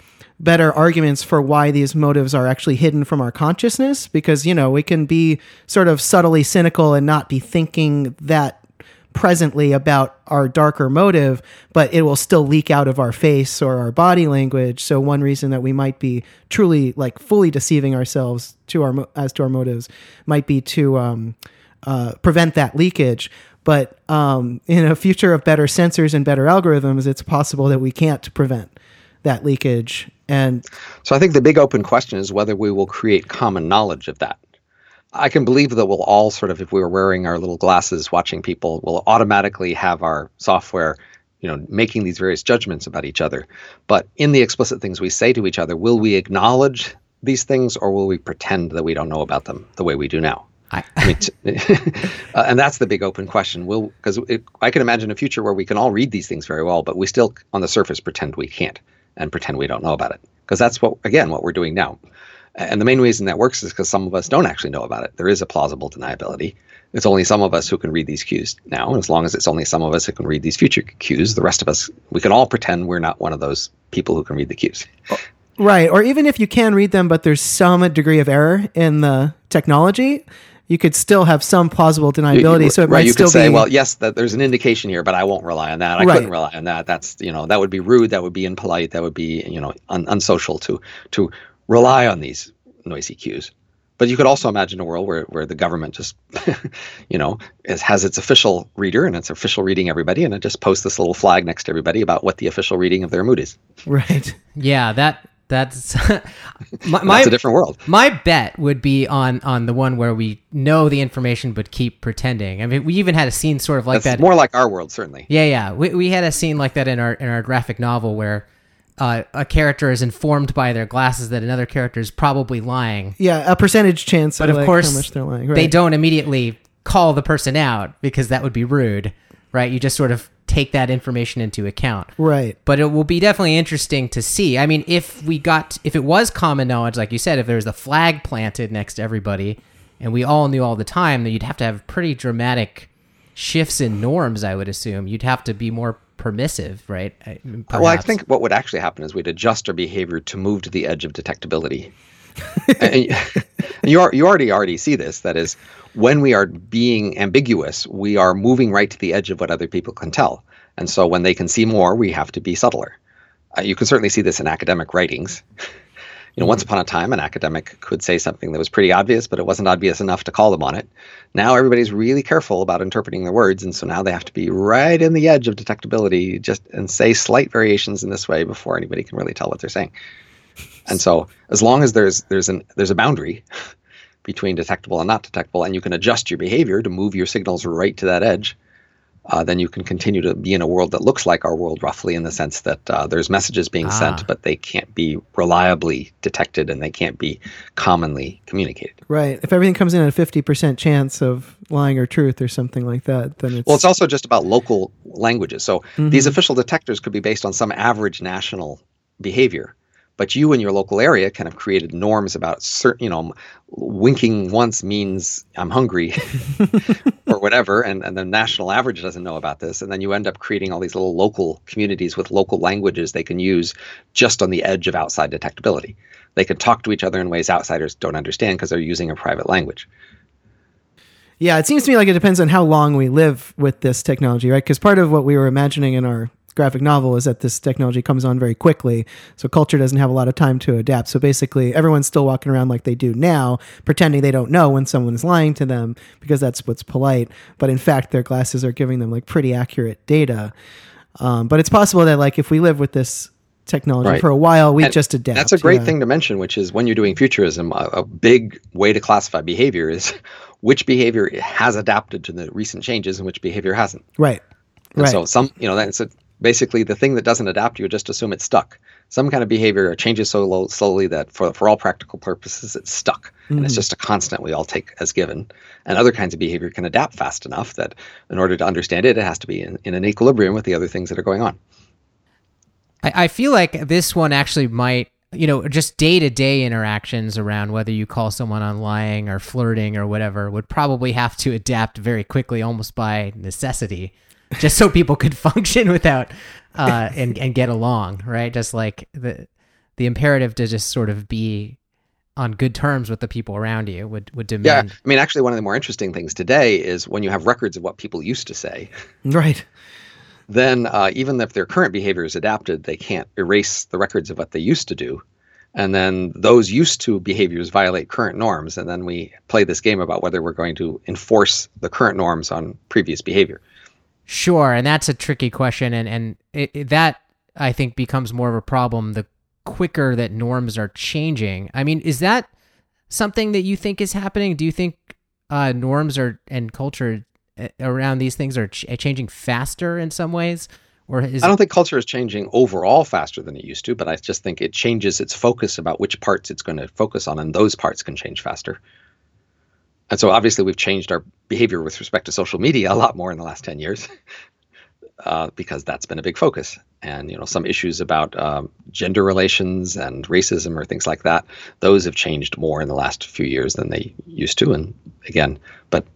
better arguments for why these motives are actually hidden from our consciousness because you know we can be sort of subtly cynical and not be thinking that presently about our darker motive but it will still leak out of our face or our body language so one reason that we might be truly like fully deceiving ourselves to our as to our motives might be to um, uh, prevent that leakage but um, in a future of better sensors and better algorithms it's possible that we can't prevent that leakage and So I think the big open question is whether we will create common knowledge of that. I can believe that we'll all sort of, if we were wearing our little glasses watching people, will automatically have our software, you know, making these various judgments about each other. But in the explicit things we say to each other, will we acknowledge these things or will we pretend that we don't know about them the way we do now? I, I mean, t- uh, and that's the big open question. Will because I can imagine a future where we can all read these things very well, but we still, on the surface, pretend we can't and pretend we don't know about it. Because that's what, again, what we're doing now. And the main reason that works is because some of us don't actually know about it. There is a plausible deniability. It's only some of us who can read these cues now. And as long as it's only some of us who can read these future cues, the rest of us, we can all pretend we're not one of those people who can read the cues. Right. Or even if you can read them, but there's some degree of error in the technology, you could still have some plausible deniability. You- so it right, might you still could say, be. well, yes, that there's an indication here, but I won't rely on that. I Right. couldn't rely on that. That's you know that would be rude. That would be impolite. That would be you know un- unsocial to to rely on these noisy cues. But you could also imagine a world where, where the government just, you know, is, has its official reader and it's official reading everybody, and it just posts this little flag next to everybody about what the official reading of their mood is. right. yeah, that that's my, And my that's a different world. My bet would be on on the one where we know the information but keep pretending. I mean, we even had a scene sort of like That's that. more like our world, certainly. yeah, yeah. We we had a scene like that in our in our graphic novel where uh, a character is informed by their glasses that another character is probably lying, Yeah. A percentage chance but of of like course how much they're lying. Right. they don't immediately call the person out because that would be rude, right? You just sort of take that information into account. Right. but it will be definitely interesting to see. I mean, if we got, if it was common knowledge, like you said, if there was a flag planted next to everybody, and we all knew all the time, then you'd have to have pretty dramatic shifts in norms. I would assume you'd have to be more permissive, right? I- Well, I think what would actually happen is we'd adjust our behavior to move to the edge of detectability. and you, are, you already already see this. That is, when we are being ambiguous, we are moving right to the edge of what other people can tell. And so when they can see more, we have to be subtler. Uh, you can certainly see this in academic writings. You know, once upon a time, an academic could say something that was pretty obvious, but it wasn't obvious enough to call them on it. Now everybody's really careful about interpreting their words, and so now they have to be right in the edge of detectability, just and say slight variations in this way before anybody can really tell what they're saying. And so as long as there's there's an there's a boundary between detectable and not detectable, and you can adjust your behavior to move your signals right to that edge, uh, then you can continue to be in a world that looks like our world roughly in the sense that uh, there's messages being ah. sent, but they can't be reliably detected and they can't be commonly communicated. Right. If everything comes in at a 50% chance of lying or truth or something like that, then it's. Well, it's also just about local languages. So mm-hmm. these official detectors could be based on some average national behavior but you in your local area kind of created norms about certain you know winking once means i'm hungry or whatever and, and the national average doesn't know about this and then you end up creating all these little local communities with local languages they can use just on the edge of outside detectability they can talk to each other in ways outsiders don't understand because they're using a private language yeah, it seems to me like it depends on how long we live with this technology, right? Because part of what we were imagining in our graphic novel is that this technology comes on very quickly. So culture doesn't have a lot of time to adapt. So basically, everyone's still walking around like they do now, pretending they don't know when someone is lying to them because that's what's polite. But in fact, their glasses are giving them like pretty accurate data. Um, but it's possible that like if we live with this technology right. for a while, we just adapt. That's a great yeah. thing to mention, which is when you're doing futurism, a, a big way to classify behavior is which behavior has adapted to the recent changes and which behavior hasn't. Right. And right. so some, you know, that's a basically the thing that doesn't adapt you just assume it's stuck some kind of behavior changes so low, slowly that for, for all practical purposes it's stuck mm-hmm. and it's mm-hmm. just a constant we all take as given and other kinds of behavior can adapt fast enough that in order to understand it it has to be in, in an equilibrium with the other things that are going on I, I feel like this one actually might you know just day-to-day interactions around whether you call someone on lying or flirting or whatever would probably have to adapt very quickly almost by necessity just so people could function without uh, and and get along, right? Just like the the imperative to just sort of be on good terms with the people around you would would demand. Yeah, I mean, actually, one of the more interesting things today is when you have records of what people used to say. Right. Then, uh, even if their current behavior is adapted, they can't erase the records of what they used to do. And then those used to behaviors violate current norms. And then we play this game about whether we're going to enforce the current norms on previous behavior. Sure, and that's a tricky question, and and it, it, that I think becomes more of a problem the quicker that norms are changing. I mean, is that something that you think is happening? Do you think uh, norms are and culture uh, around these things are ch- changing faster in some ways? Or is I don't think culture is changing overall faster than it used to, but I just think it changes its focus about which parts it's going to focus on, and those parts can change faster. And so obviously we've changed our behavior with respect to social media a lot more in the last 10 years uh, because that's been a big focus. And, you know, some issues about um, gender relations and racism or things like that, those have changed more in the last few years than they used to. And again, but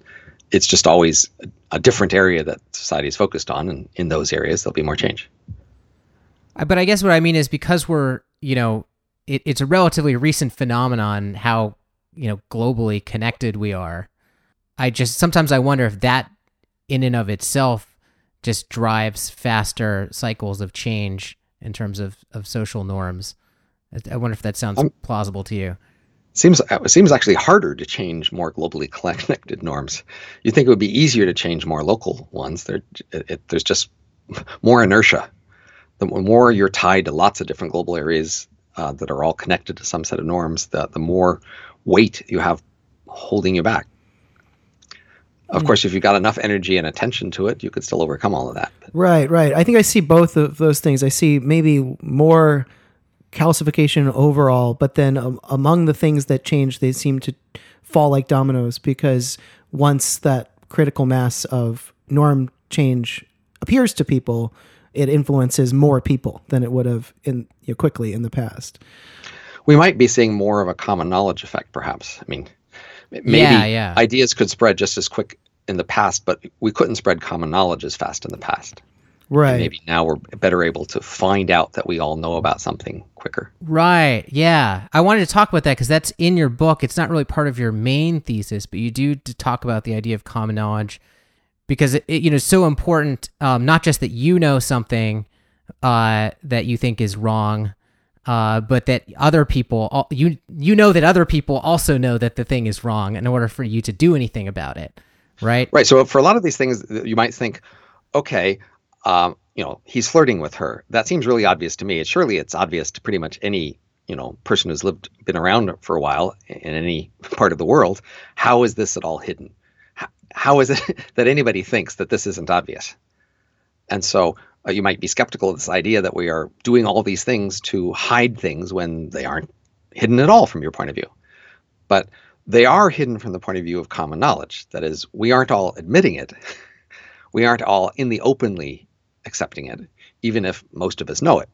it's just always a different area that society is focused on. And in those areas, there'll be more change. But I guess what I mean is because we're, you know, it, it's a relatively recent phenomenon how you know globally connected we are i just sometimes i wonder if that in and of itself just drives faster cycles of change in terms of, of social norms. I wonder if that sounds um, plausible to you. Seems it seems actually harder to change more globally connected norms. You think it would be easier to change more local ones. There it, there's just more inertia. The more you're tied to lots of different global areas uh, that are all connected to some set of norms the, the more weight you have holding you back. Of mm. course, if you've got enough energy and attention to it, you could still overcome all of that. Right, right. I think I see both of those things. I see maybe more calcification overall, but then um, among the things that change, they seem to fall like dominoes because once that critical mass of norm change appears to people, it influences more people than it would have in you know, quickly in the past we might be seeing more of a common knowledge effect, perhaps. I mean, maybe yeah, yeah. ideas could spread just as quick in the past, but we couldn't spread common knowledge as fast in the past. Right. And maybe now we're better able to find out that we all know about something quicker. Right. Yeah. I wanted to talk about that because that's in your book. It's not really part of your main thesis, but you do talk about the idea of common knowledge because it, it you know is so important. Um, not just that you know something uh, that you think is wrong, uh, but that other people you you know that other people also know that the thing is wrong in order for you to do anything about it right? Right. So for a lot of these things you might think okay um, you know he's flirting with her. That seems really obvious to me. Surely it's obvious to pretty much any you know person who's lived been around for a while in any part of the world. How is this at all hidden? How, how is it that anybody thinks that this isn't obvious? And so uh, you might be skeptical of this idea that we are doing all these things to hide things when they aren't hidden at all from your point of view. But they are hidden from the point of view of common knowledge. That is we aren't all admitting it. We aren't all in the openly accepting it even if most of us know it.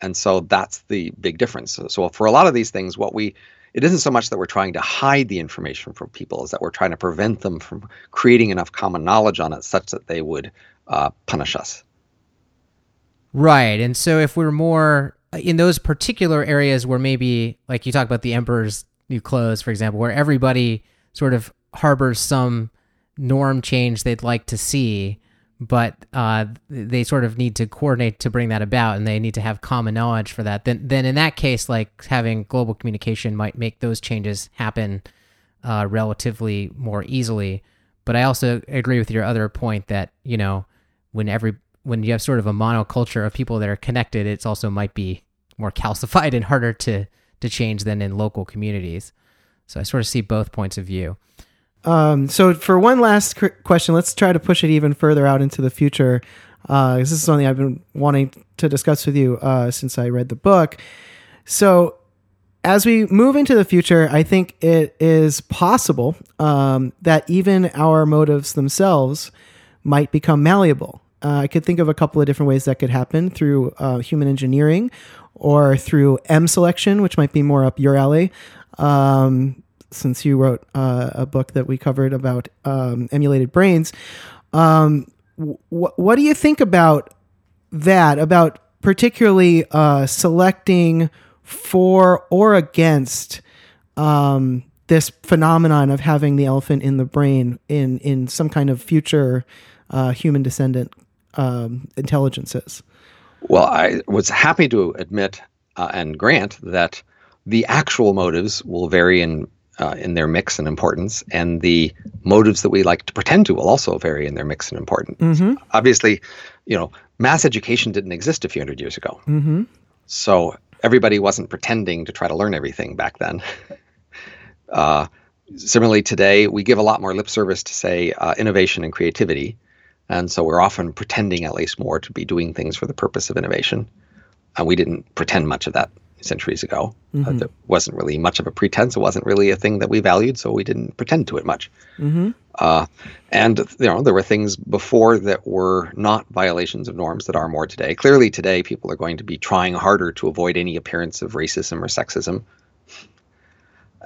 And so that's the big difference. So, so for a lot of these things, what we it isn't so much that we're trying to hide the information from people, is that we're trying to prevent them from creating enough common knowledge on it such that they would uh, punish us. Right. And so if we're more in those particular areas where maybe, like you talk about the emperor's new clothes, for example, where everybody sort of harbors some norm change they'd like to see, but uh, they sort of need to coordinate to bring that about, and they need to have common knowledge for that. Then, then in that case, like having global communication might make those changes happen uh, relatively more easily. But I also agree with your other point that you know when every when you have sort of a monoculture of people that are connected, it's also might be more calcified and harder to to change than in local communities. So I sort of see both points of view. Um, so for one last cr- question, let's try to push it even further out into the future. Uh, this is something I've been wanting to discuss with you uh, since I read the book. So as we move into the future, I think it is possible um, that even our motives themselves might become malleable. Uh, I could think of a couple of different ways that could happen through uh, human engineering or through M selection, which might be more up your alley. Um, since you wrote uh, a book that we covered about um, emulated brains. Um, wh- what do you think about that? About particularly uh, selecting for or against um, this phenomenon of having the elephant in the brain in in some kind of future uh, human descendant um, intelligences? Well, I was happy to admit uh, and grant that the actual motives will vary in uh, in their mix and importance, and the motives that we like to pretend to will also vary in their mix and importance. Mm-hmm. Obviously, you know, mass education didn't exist a few hundred years ago, mm-hmm. so everybody wasn't pretending to try to learn everything back then. uh, similarly, today we give a lot more lip service to say uh, innovation and creativity, and so we're often pretending at least more to be doing things for the purpose of innovation. And we didn't pretend much of that centuries ago. Uh, mm-hmm. Uh, there wasn't really much of a pretense. It wasn't really a thing that we valued, so we didn't pretend to it much. Mm-hmm. Uh, and you know, there were things before that were not violations of norms that are more today. Clearly, today people are going to be trying harder to avoid any appearance of racism or sexism.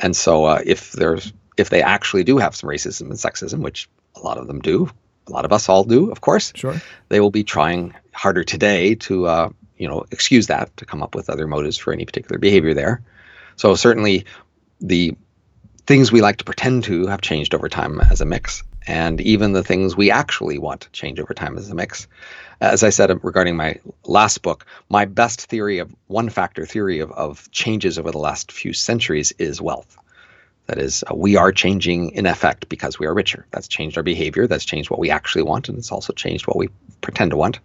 And so, uh, if there's if they actually do have some racism and sexism, which a lot of them do, a lot of us all do, of course. Sure. They will be trying harder today to uh, you know excuse that to come up with other motives for any particular behavior there. So certainly the things we like to pretend to have changed over time as a mix, and even the things we actually want to change over time as a mix. As I said regarding my last book, my best theory of one factor theory of, of changes over the last few centuries is wealth. That is, uh, we are changing in effect because we are richer. That's changed our behavior. That's changed what we actually want, and it's also changed what we pretend to want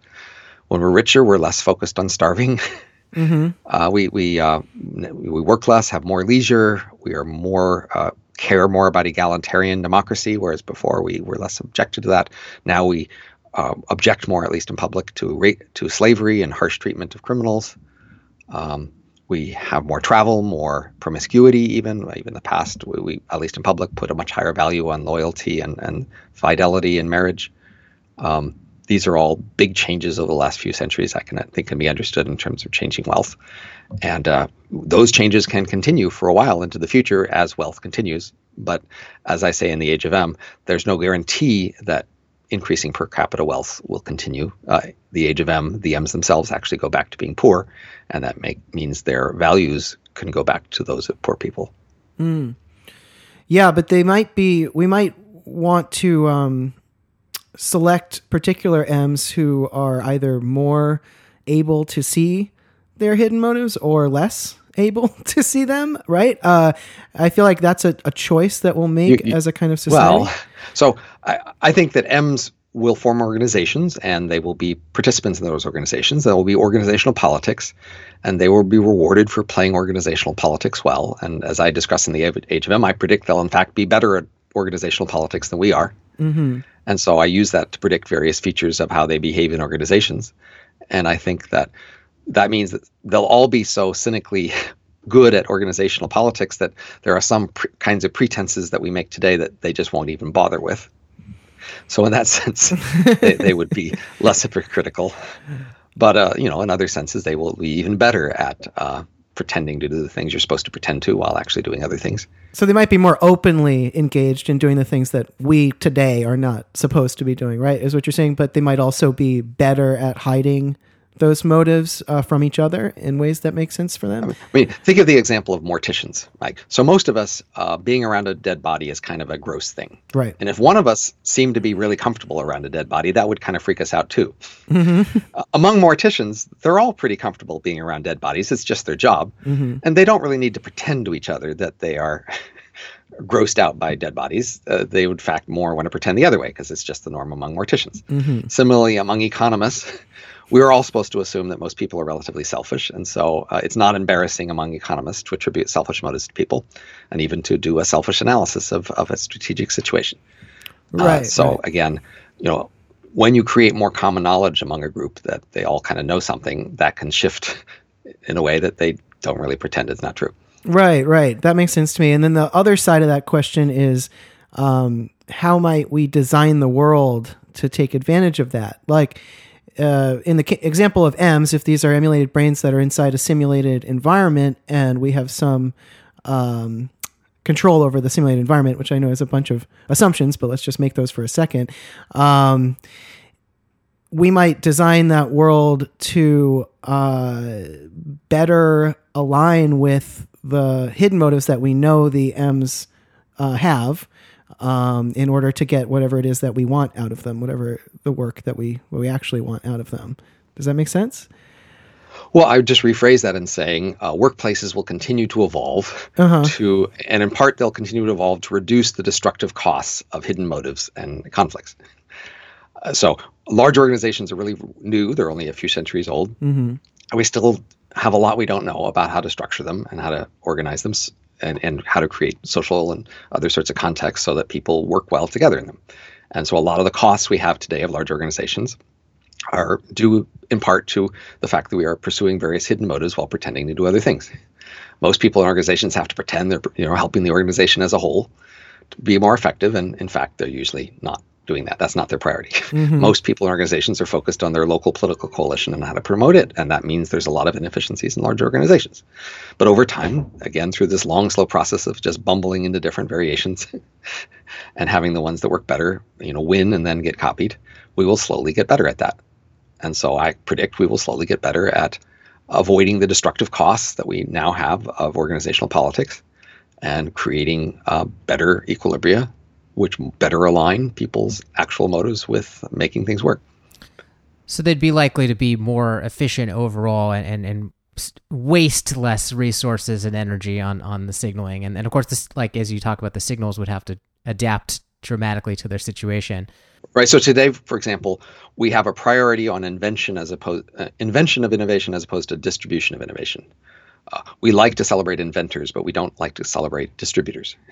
when we're richer, we're less focused on starving. Mm-hmm. Uh, we we uh, we work less, have more leisure. We are more uh, care more about egalitarian democracy, whereas before we were less objected to that. Now we uh, object more, at least in public, to rate to slavery and harsh treatment of criminals. Um, we have more travel, more promiscuity. Even even the past, we, we, at least in public put a much higher value on loyalty and and fidelity in marriage. Um, these are all big changes over the last few centuries. I can I think can be understood in terms of changing wealth, and uh, those changes can continue for a while into the future as wealth continues. But as I say in the Age of Em, there's no guarantee that increasing per capita wealth will continue. Uh, the Age of Em, the M's themselves actually go back to being poor, and that make, means their values can go back to those of poor people. Mm. Yeah, but they might be. We might want to. Um select particular M's who are either more able to see their hidden motives or less able to see them, right? Uh, I feel like that's a, a choice that we'll make you, you, as a kind of society. Well, so I, I think that M's will form organizations and they will be participants in those organizations. There will be organizational politics. and they will be rewarded for playing organizational politics well. And as I discuss in the Age of Em, I predict they'll in fact be better at organizational politics than we are. Mm-hmm. And so I use that to predict various features of how they behave in organizations. And I think that that means that they'll all be so cynically good at organizational politics that there are some pre- kinds of pretenses that we make today that they just won't even bother with. So in that sense, they, they, would be less hypocritical. But uh, you know, in other senses, they will be even better at uh, pretending to do the things you're supposed to pretend to while actually doing other things. So they might be more openly engaged in doing the things that we today are not supposed to be doing, right? Is what you're saying. But they might also be better at hiding those motives uh, from each other in ways that make sense for them? I mean, think of the example of morticians, Mike. So most of us, uh, being around a dead body is kind of a gross thing, right? And if one of us seemed to be really comfortable around a dead body, that would kind of freak us out too. Mm-hmm. Uh, among morticians, they're all pretty comfortable being around dead bodies. It's just their job, mm-hmm. and they don't really need to pretend to each other that they are. grossed out by dead bodies, uh, they would in fact more want to pretend the other way because it's just the norm among morticians. Mm-hmm. Similarly, among economists, we're all supposed to assume that most people are relatively selfish. And so uh, it's not embarrassing among economists to attribute selfish motives to people and even to do a selfish analysis of, of a strategic situation. Uh, right. Uh, so right. again, you know, when you create more common knowledge among a group that they all kind of know something, that can shift in a way that they don't really pretend it's not true. Right, right. That makes sense to me. And then the other side of that question is um, how might we design the world to take advantage of that? Like, uh, in the example of M's, if these are emulated brains that are inside a simulated environment and we have some um, control over the simulated environment, which I know is a bunch of assumptions, but let's just make those for a second. Um, we might design that world to uh, better align with the hidden motives that we know the M's uh, have um, in order to get whatever it is that we want out of them, whatever the work that we what we actually want out of them. Does that make sense? Well, I would just rephrase that in saying uh, workplaces will continue to evolve uh-huh. to, and in part they'll continue to evolve to reduce the destructive costs of hidden motives and conflicts. Uh, so large organizations are really new; they're only a few centuries old. Mm-hmm. We still have a lot we don't know about how to structure them and how to organize them and, and how to create social and other sorts of contexts so that people work well together in them. And so a lot of the costs we have today of large organizations are due in part to the fact that we are pursuing various hidden motives while pretending to do other things. Most people in organizations have to pretend they're you know helping the organization as a whole to be more effective, and in fact, they're usually not doing that. That's not their priority. Mm-hmm. Most people and organizations are focused on their local political coalition and how to promote it. And that means there's a lot of inefficiencies in large organizations. But over time, again, through this long, slow process of just bumbling into different variations and having the ones that work better, you know, win and then get copied, we will slowly get better at that. And so I predict we will slowly get better at avoiding the destructive costs that we now have of organizational politics and creating uh, better equilibria which better align people's actual motives with making things work. So they'd be likely to be more efficient overall and, and, and waste less resources and energy on, on the signaling. And, and of course, this, like as you talk about, the signals would have to adapt dramatically to their situation. Right. So today, for example, we have a priority on invention as opposed uh, invention of innovation as opposed to distribution of innovation. Uh, we like to celebrate inventors, but we don't like to celebrate distributors.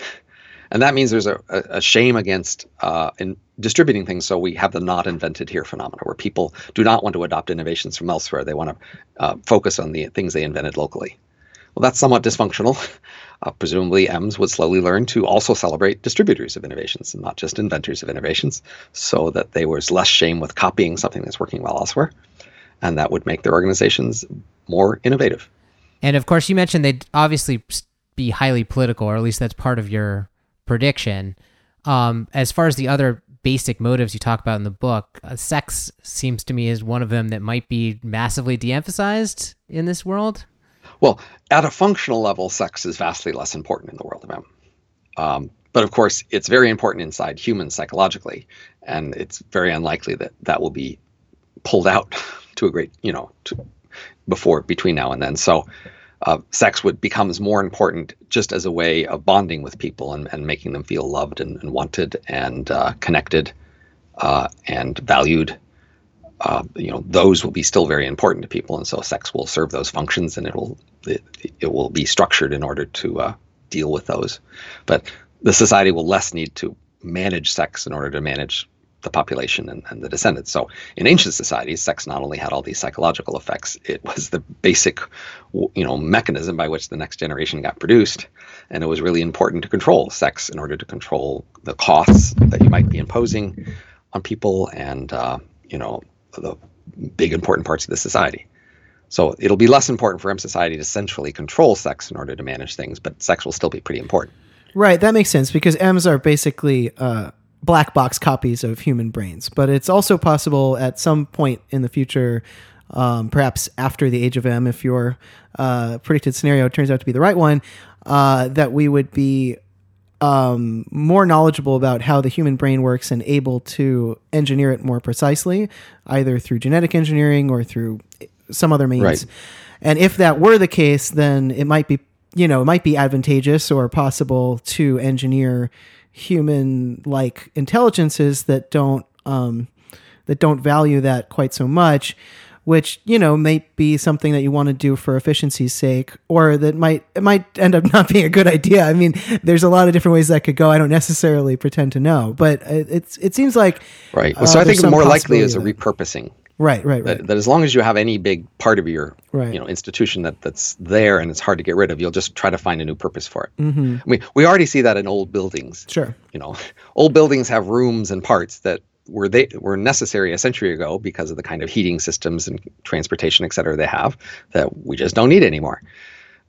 and that means there's a, a shame against uh, in distributing things. So we have the not invented here phenomena, where people do not want to adopt innovations from elsewhere. They want to uh, focus on the things they invented locally. Well, that's somewhat dysfunctional. Uh, presumably, Ems would slowly learn to also celebrate distributors of innovations and not just inventors of innovations, so that there was less shame with copying something that's working well elsewhere, and that would make their organizations more innovative. And of course, you mentioned they'd obviously be highly political, or at least that's part of your prediction. Um, as far as the other basic motives you talk about in the book, uh, sex seems to me is one of them that might be massively de-emphasized in this world. Well, at a functional level, sex is vastly less important in the world of M. Um, but of course, it's very important inside humans psychologically, and it's very unlikely that that will be pulled out to a great, you know, to, before between now and then. So uh, sex would becomes more important just as a way of bonding with people and, and making them feel loved and, and wanted and uh, connected uh, and valued uh, you know those will be still very important to people, and so sex will serve those functions, and it will it, it will be structured in order to uh, deal with those. But the society will less need to manage sex in order to manage the population and, and, the descendants. So in ancient societies, sex not only had all these psychological effects, it was the basic, you know, mechanism by which the next generation got produced, and it was really important to control sex in order to control the costs that you might be imposing on people and uh, you know the big important parts of the society. So it'll be less important for M society to centrally control sex in order to manage things, but sex will still be pretty important. Right, that makes sense because M's are basically uh, black box copies of human brains. But it's also possible at some point in the future, um, perhaps after the Age of Em, if your uh, predicted scenario turns out to be the right one, uh, that we would be um, more knowledgeable about how the human brain works and able to engineer it more precisely, either through genetic engineering or through some other means. Right. And if that were the case, then it might be, you know, it might be advantageous or possible to engineer human like intelligences that don't um, that don't value that quite so much which you know may be something that you want to do for efficiency's sake or that might it might end up not being a good idea. I mean there's a lot of different ways that could go. I don't necessarily pretend to know but it, it's it seems like right. well, so uh, i think more likely is a repurposing Right, right, right. That, that, as long as you have any big part of your right. you know institution that that's there and it's hard to get rid of, you'll just try to find a new purpose for it. Mm-hmm. I mean, we already see that in old buildings. Sure. You know, old buildings have rooms and parts that were they were necessary a century ago because of the kind of heating systems and transportation, et cetera, they have that we just don't need anymore.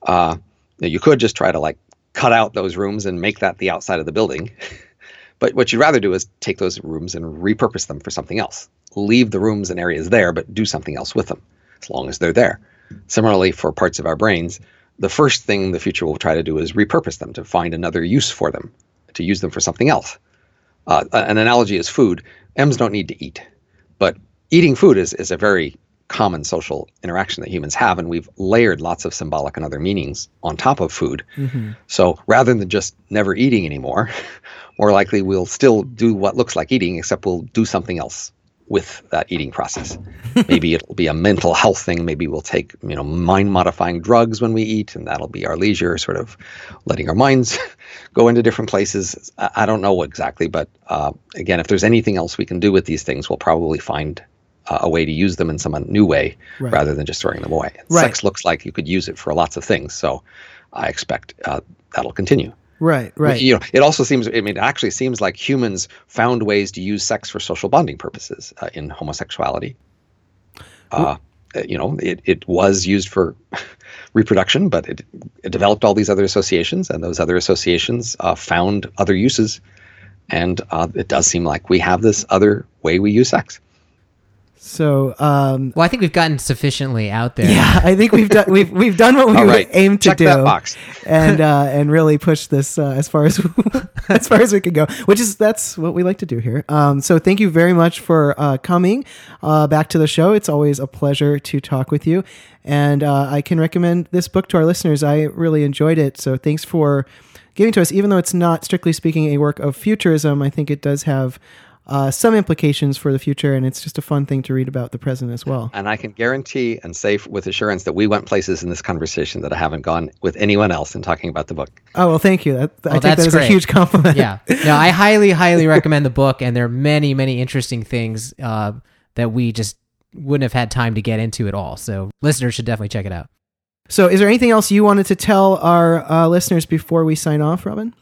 Uh, you could just try to like cut out those rooms and make that the outside of the building. but what you'd rather do is take those rooms and repurpose them for something else leave the rooms and areas there, but do something else with them as long as they're there. Similarly, for parts of our brains, the first thing the future will try to do is repurpose them to find another use for them, to use them for something else. Uh, an analogy is food. Ems don't need to eat, but eating food is, is a very common social interaction that humans have, and we've layered lots of symbolic and other meanings on top of food. Mm-hmm. So rather than just never eating anymore, more likely we'll still do what looks like eating, except we'll do something else with that eating process. maybe it'll be a mental health thing. Maybe we'll take you know mind modifying drugs when we eat, and that'll be our leisure, sort of letting our minds go into different places. I, don't know exactly, but uh, again, if there's anything else we can do with these things, we'll probably find uh, a way to use them in some new way right. rather than just throwing them away. Right. Sex looks like you could use it for lots of things, so I expect uh, that'll continue. Right, right. You know, it also seems. I mean, it actually seems like humans found ways to use sex for social bonding purposes uh, in homosexuality. Uh, you know, it, it was used for reproduction, but it, it developed all these other associations, and those other associations uh, found other uses. And uh, it does seem like we have this other way we use sex. So, um, well, I think we've gotten sufficiently out there. Yeah, I think we've done we've we've done what we right. aimed to Check do, and uh, and really push this uh, as far as as far as we can go. Which is that's what we like to do here. Um, so, thank you very much for uh, coming uh, back to the show. It's always a pleasure to talk with you, and uh, I can recommend this book to our listeners. I really enjoyed it. So, thanks for giving to us. Even though it's not strictly speaking a work of futurism, I think it does have uh, some implications for the future, and it's just a fun thing to read about the present as well. And I can guarantee and say with assurance that we went places in this conversation that I haven't gone with anyone else in talking about the book. Oh well, thank you. That, I think that is great. a huge compliment. Yeah, no, I highly, highly recommend the book, and there are many, many interesting things uh, that we just wouldn't have had time to get into at all. So listeners should definitely check it out. So, is there anything else you wanted to tell our uh, listeners before we sign off, Robin?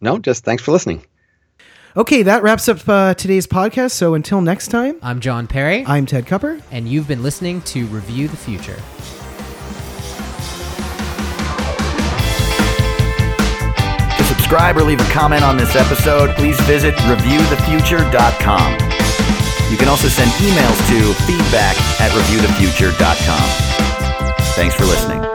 No, just thanks for listening. Okay, that wraps up uh, today's podcast. So until next time, I'm John Perry. I'm Ted Kupper. And you've been listening to Review the Future. To subscribe or leave a comment on this episode, please visit reviewthefuture.com. You can also send emails to feedback at reviewthefuture.com. Thanks for listening.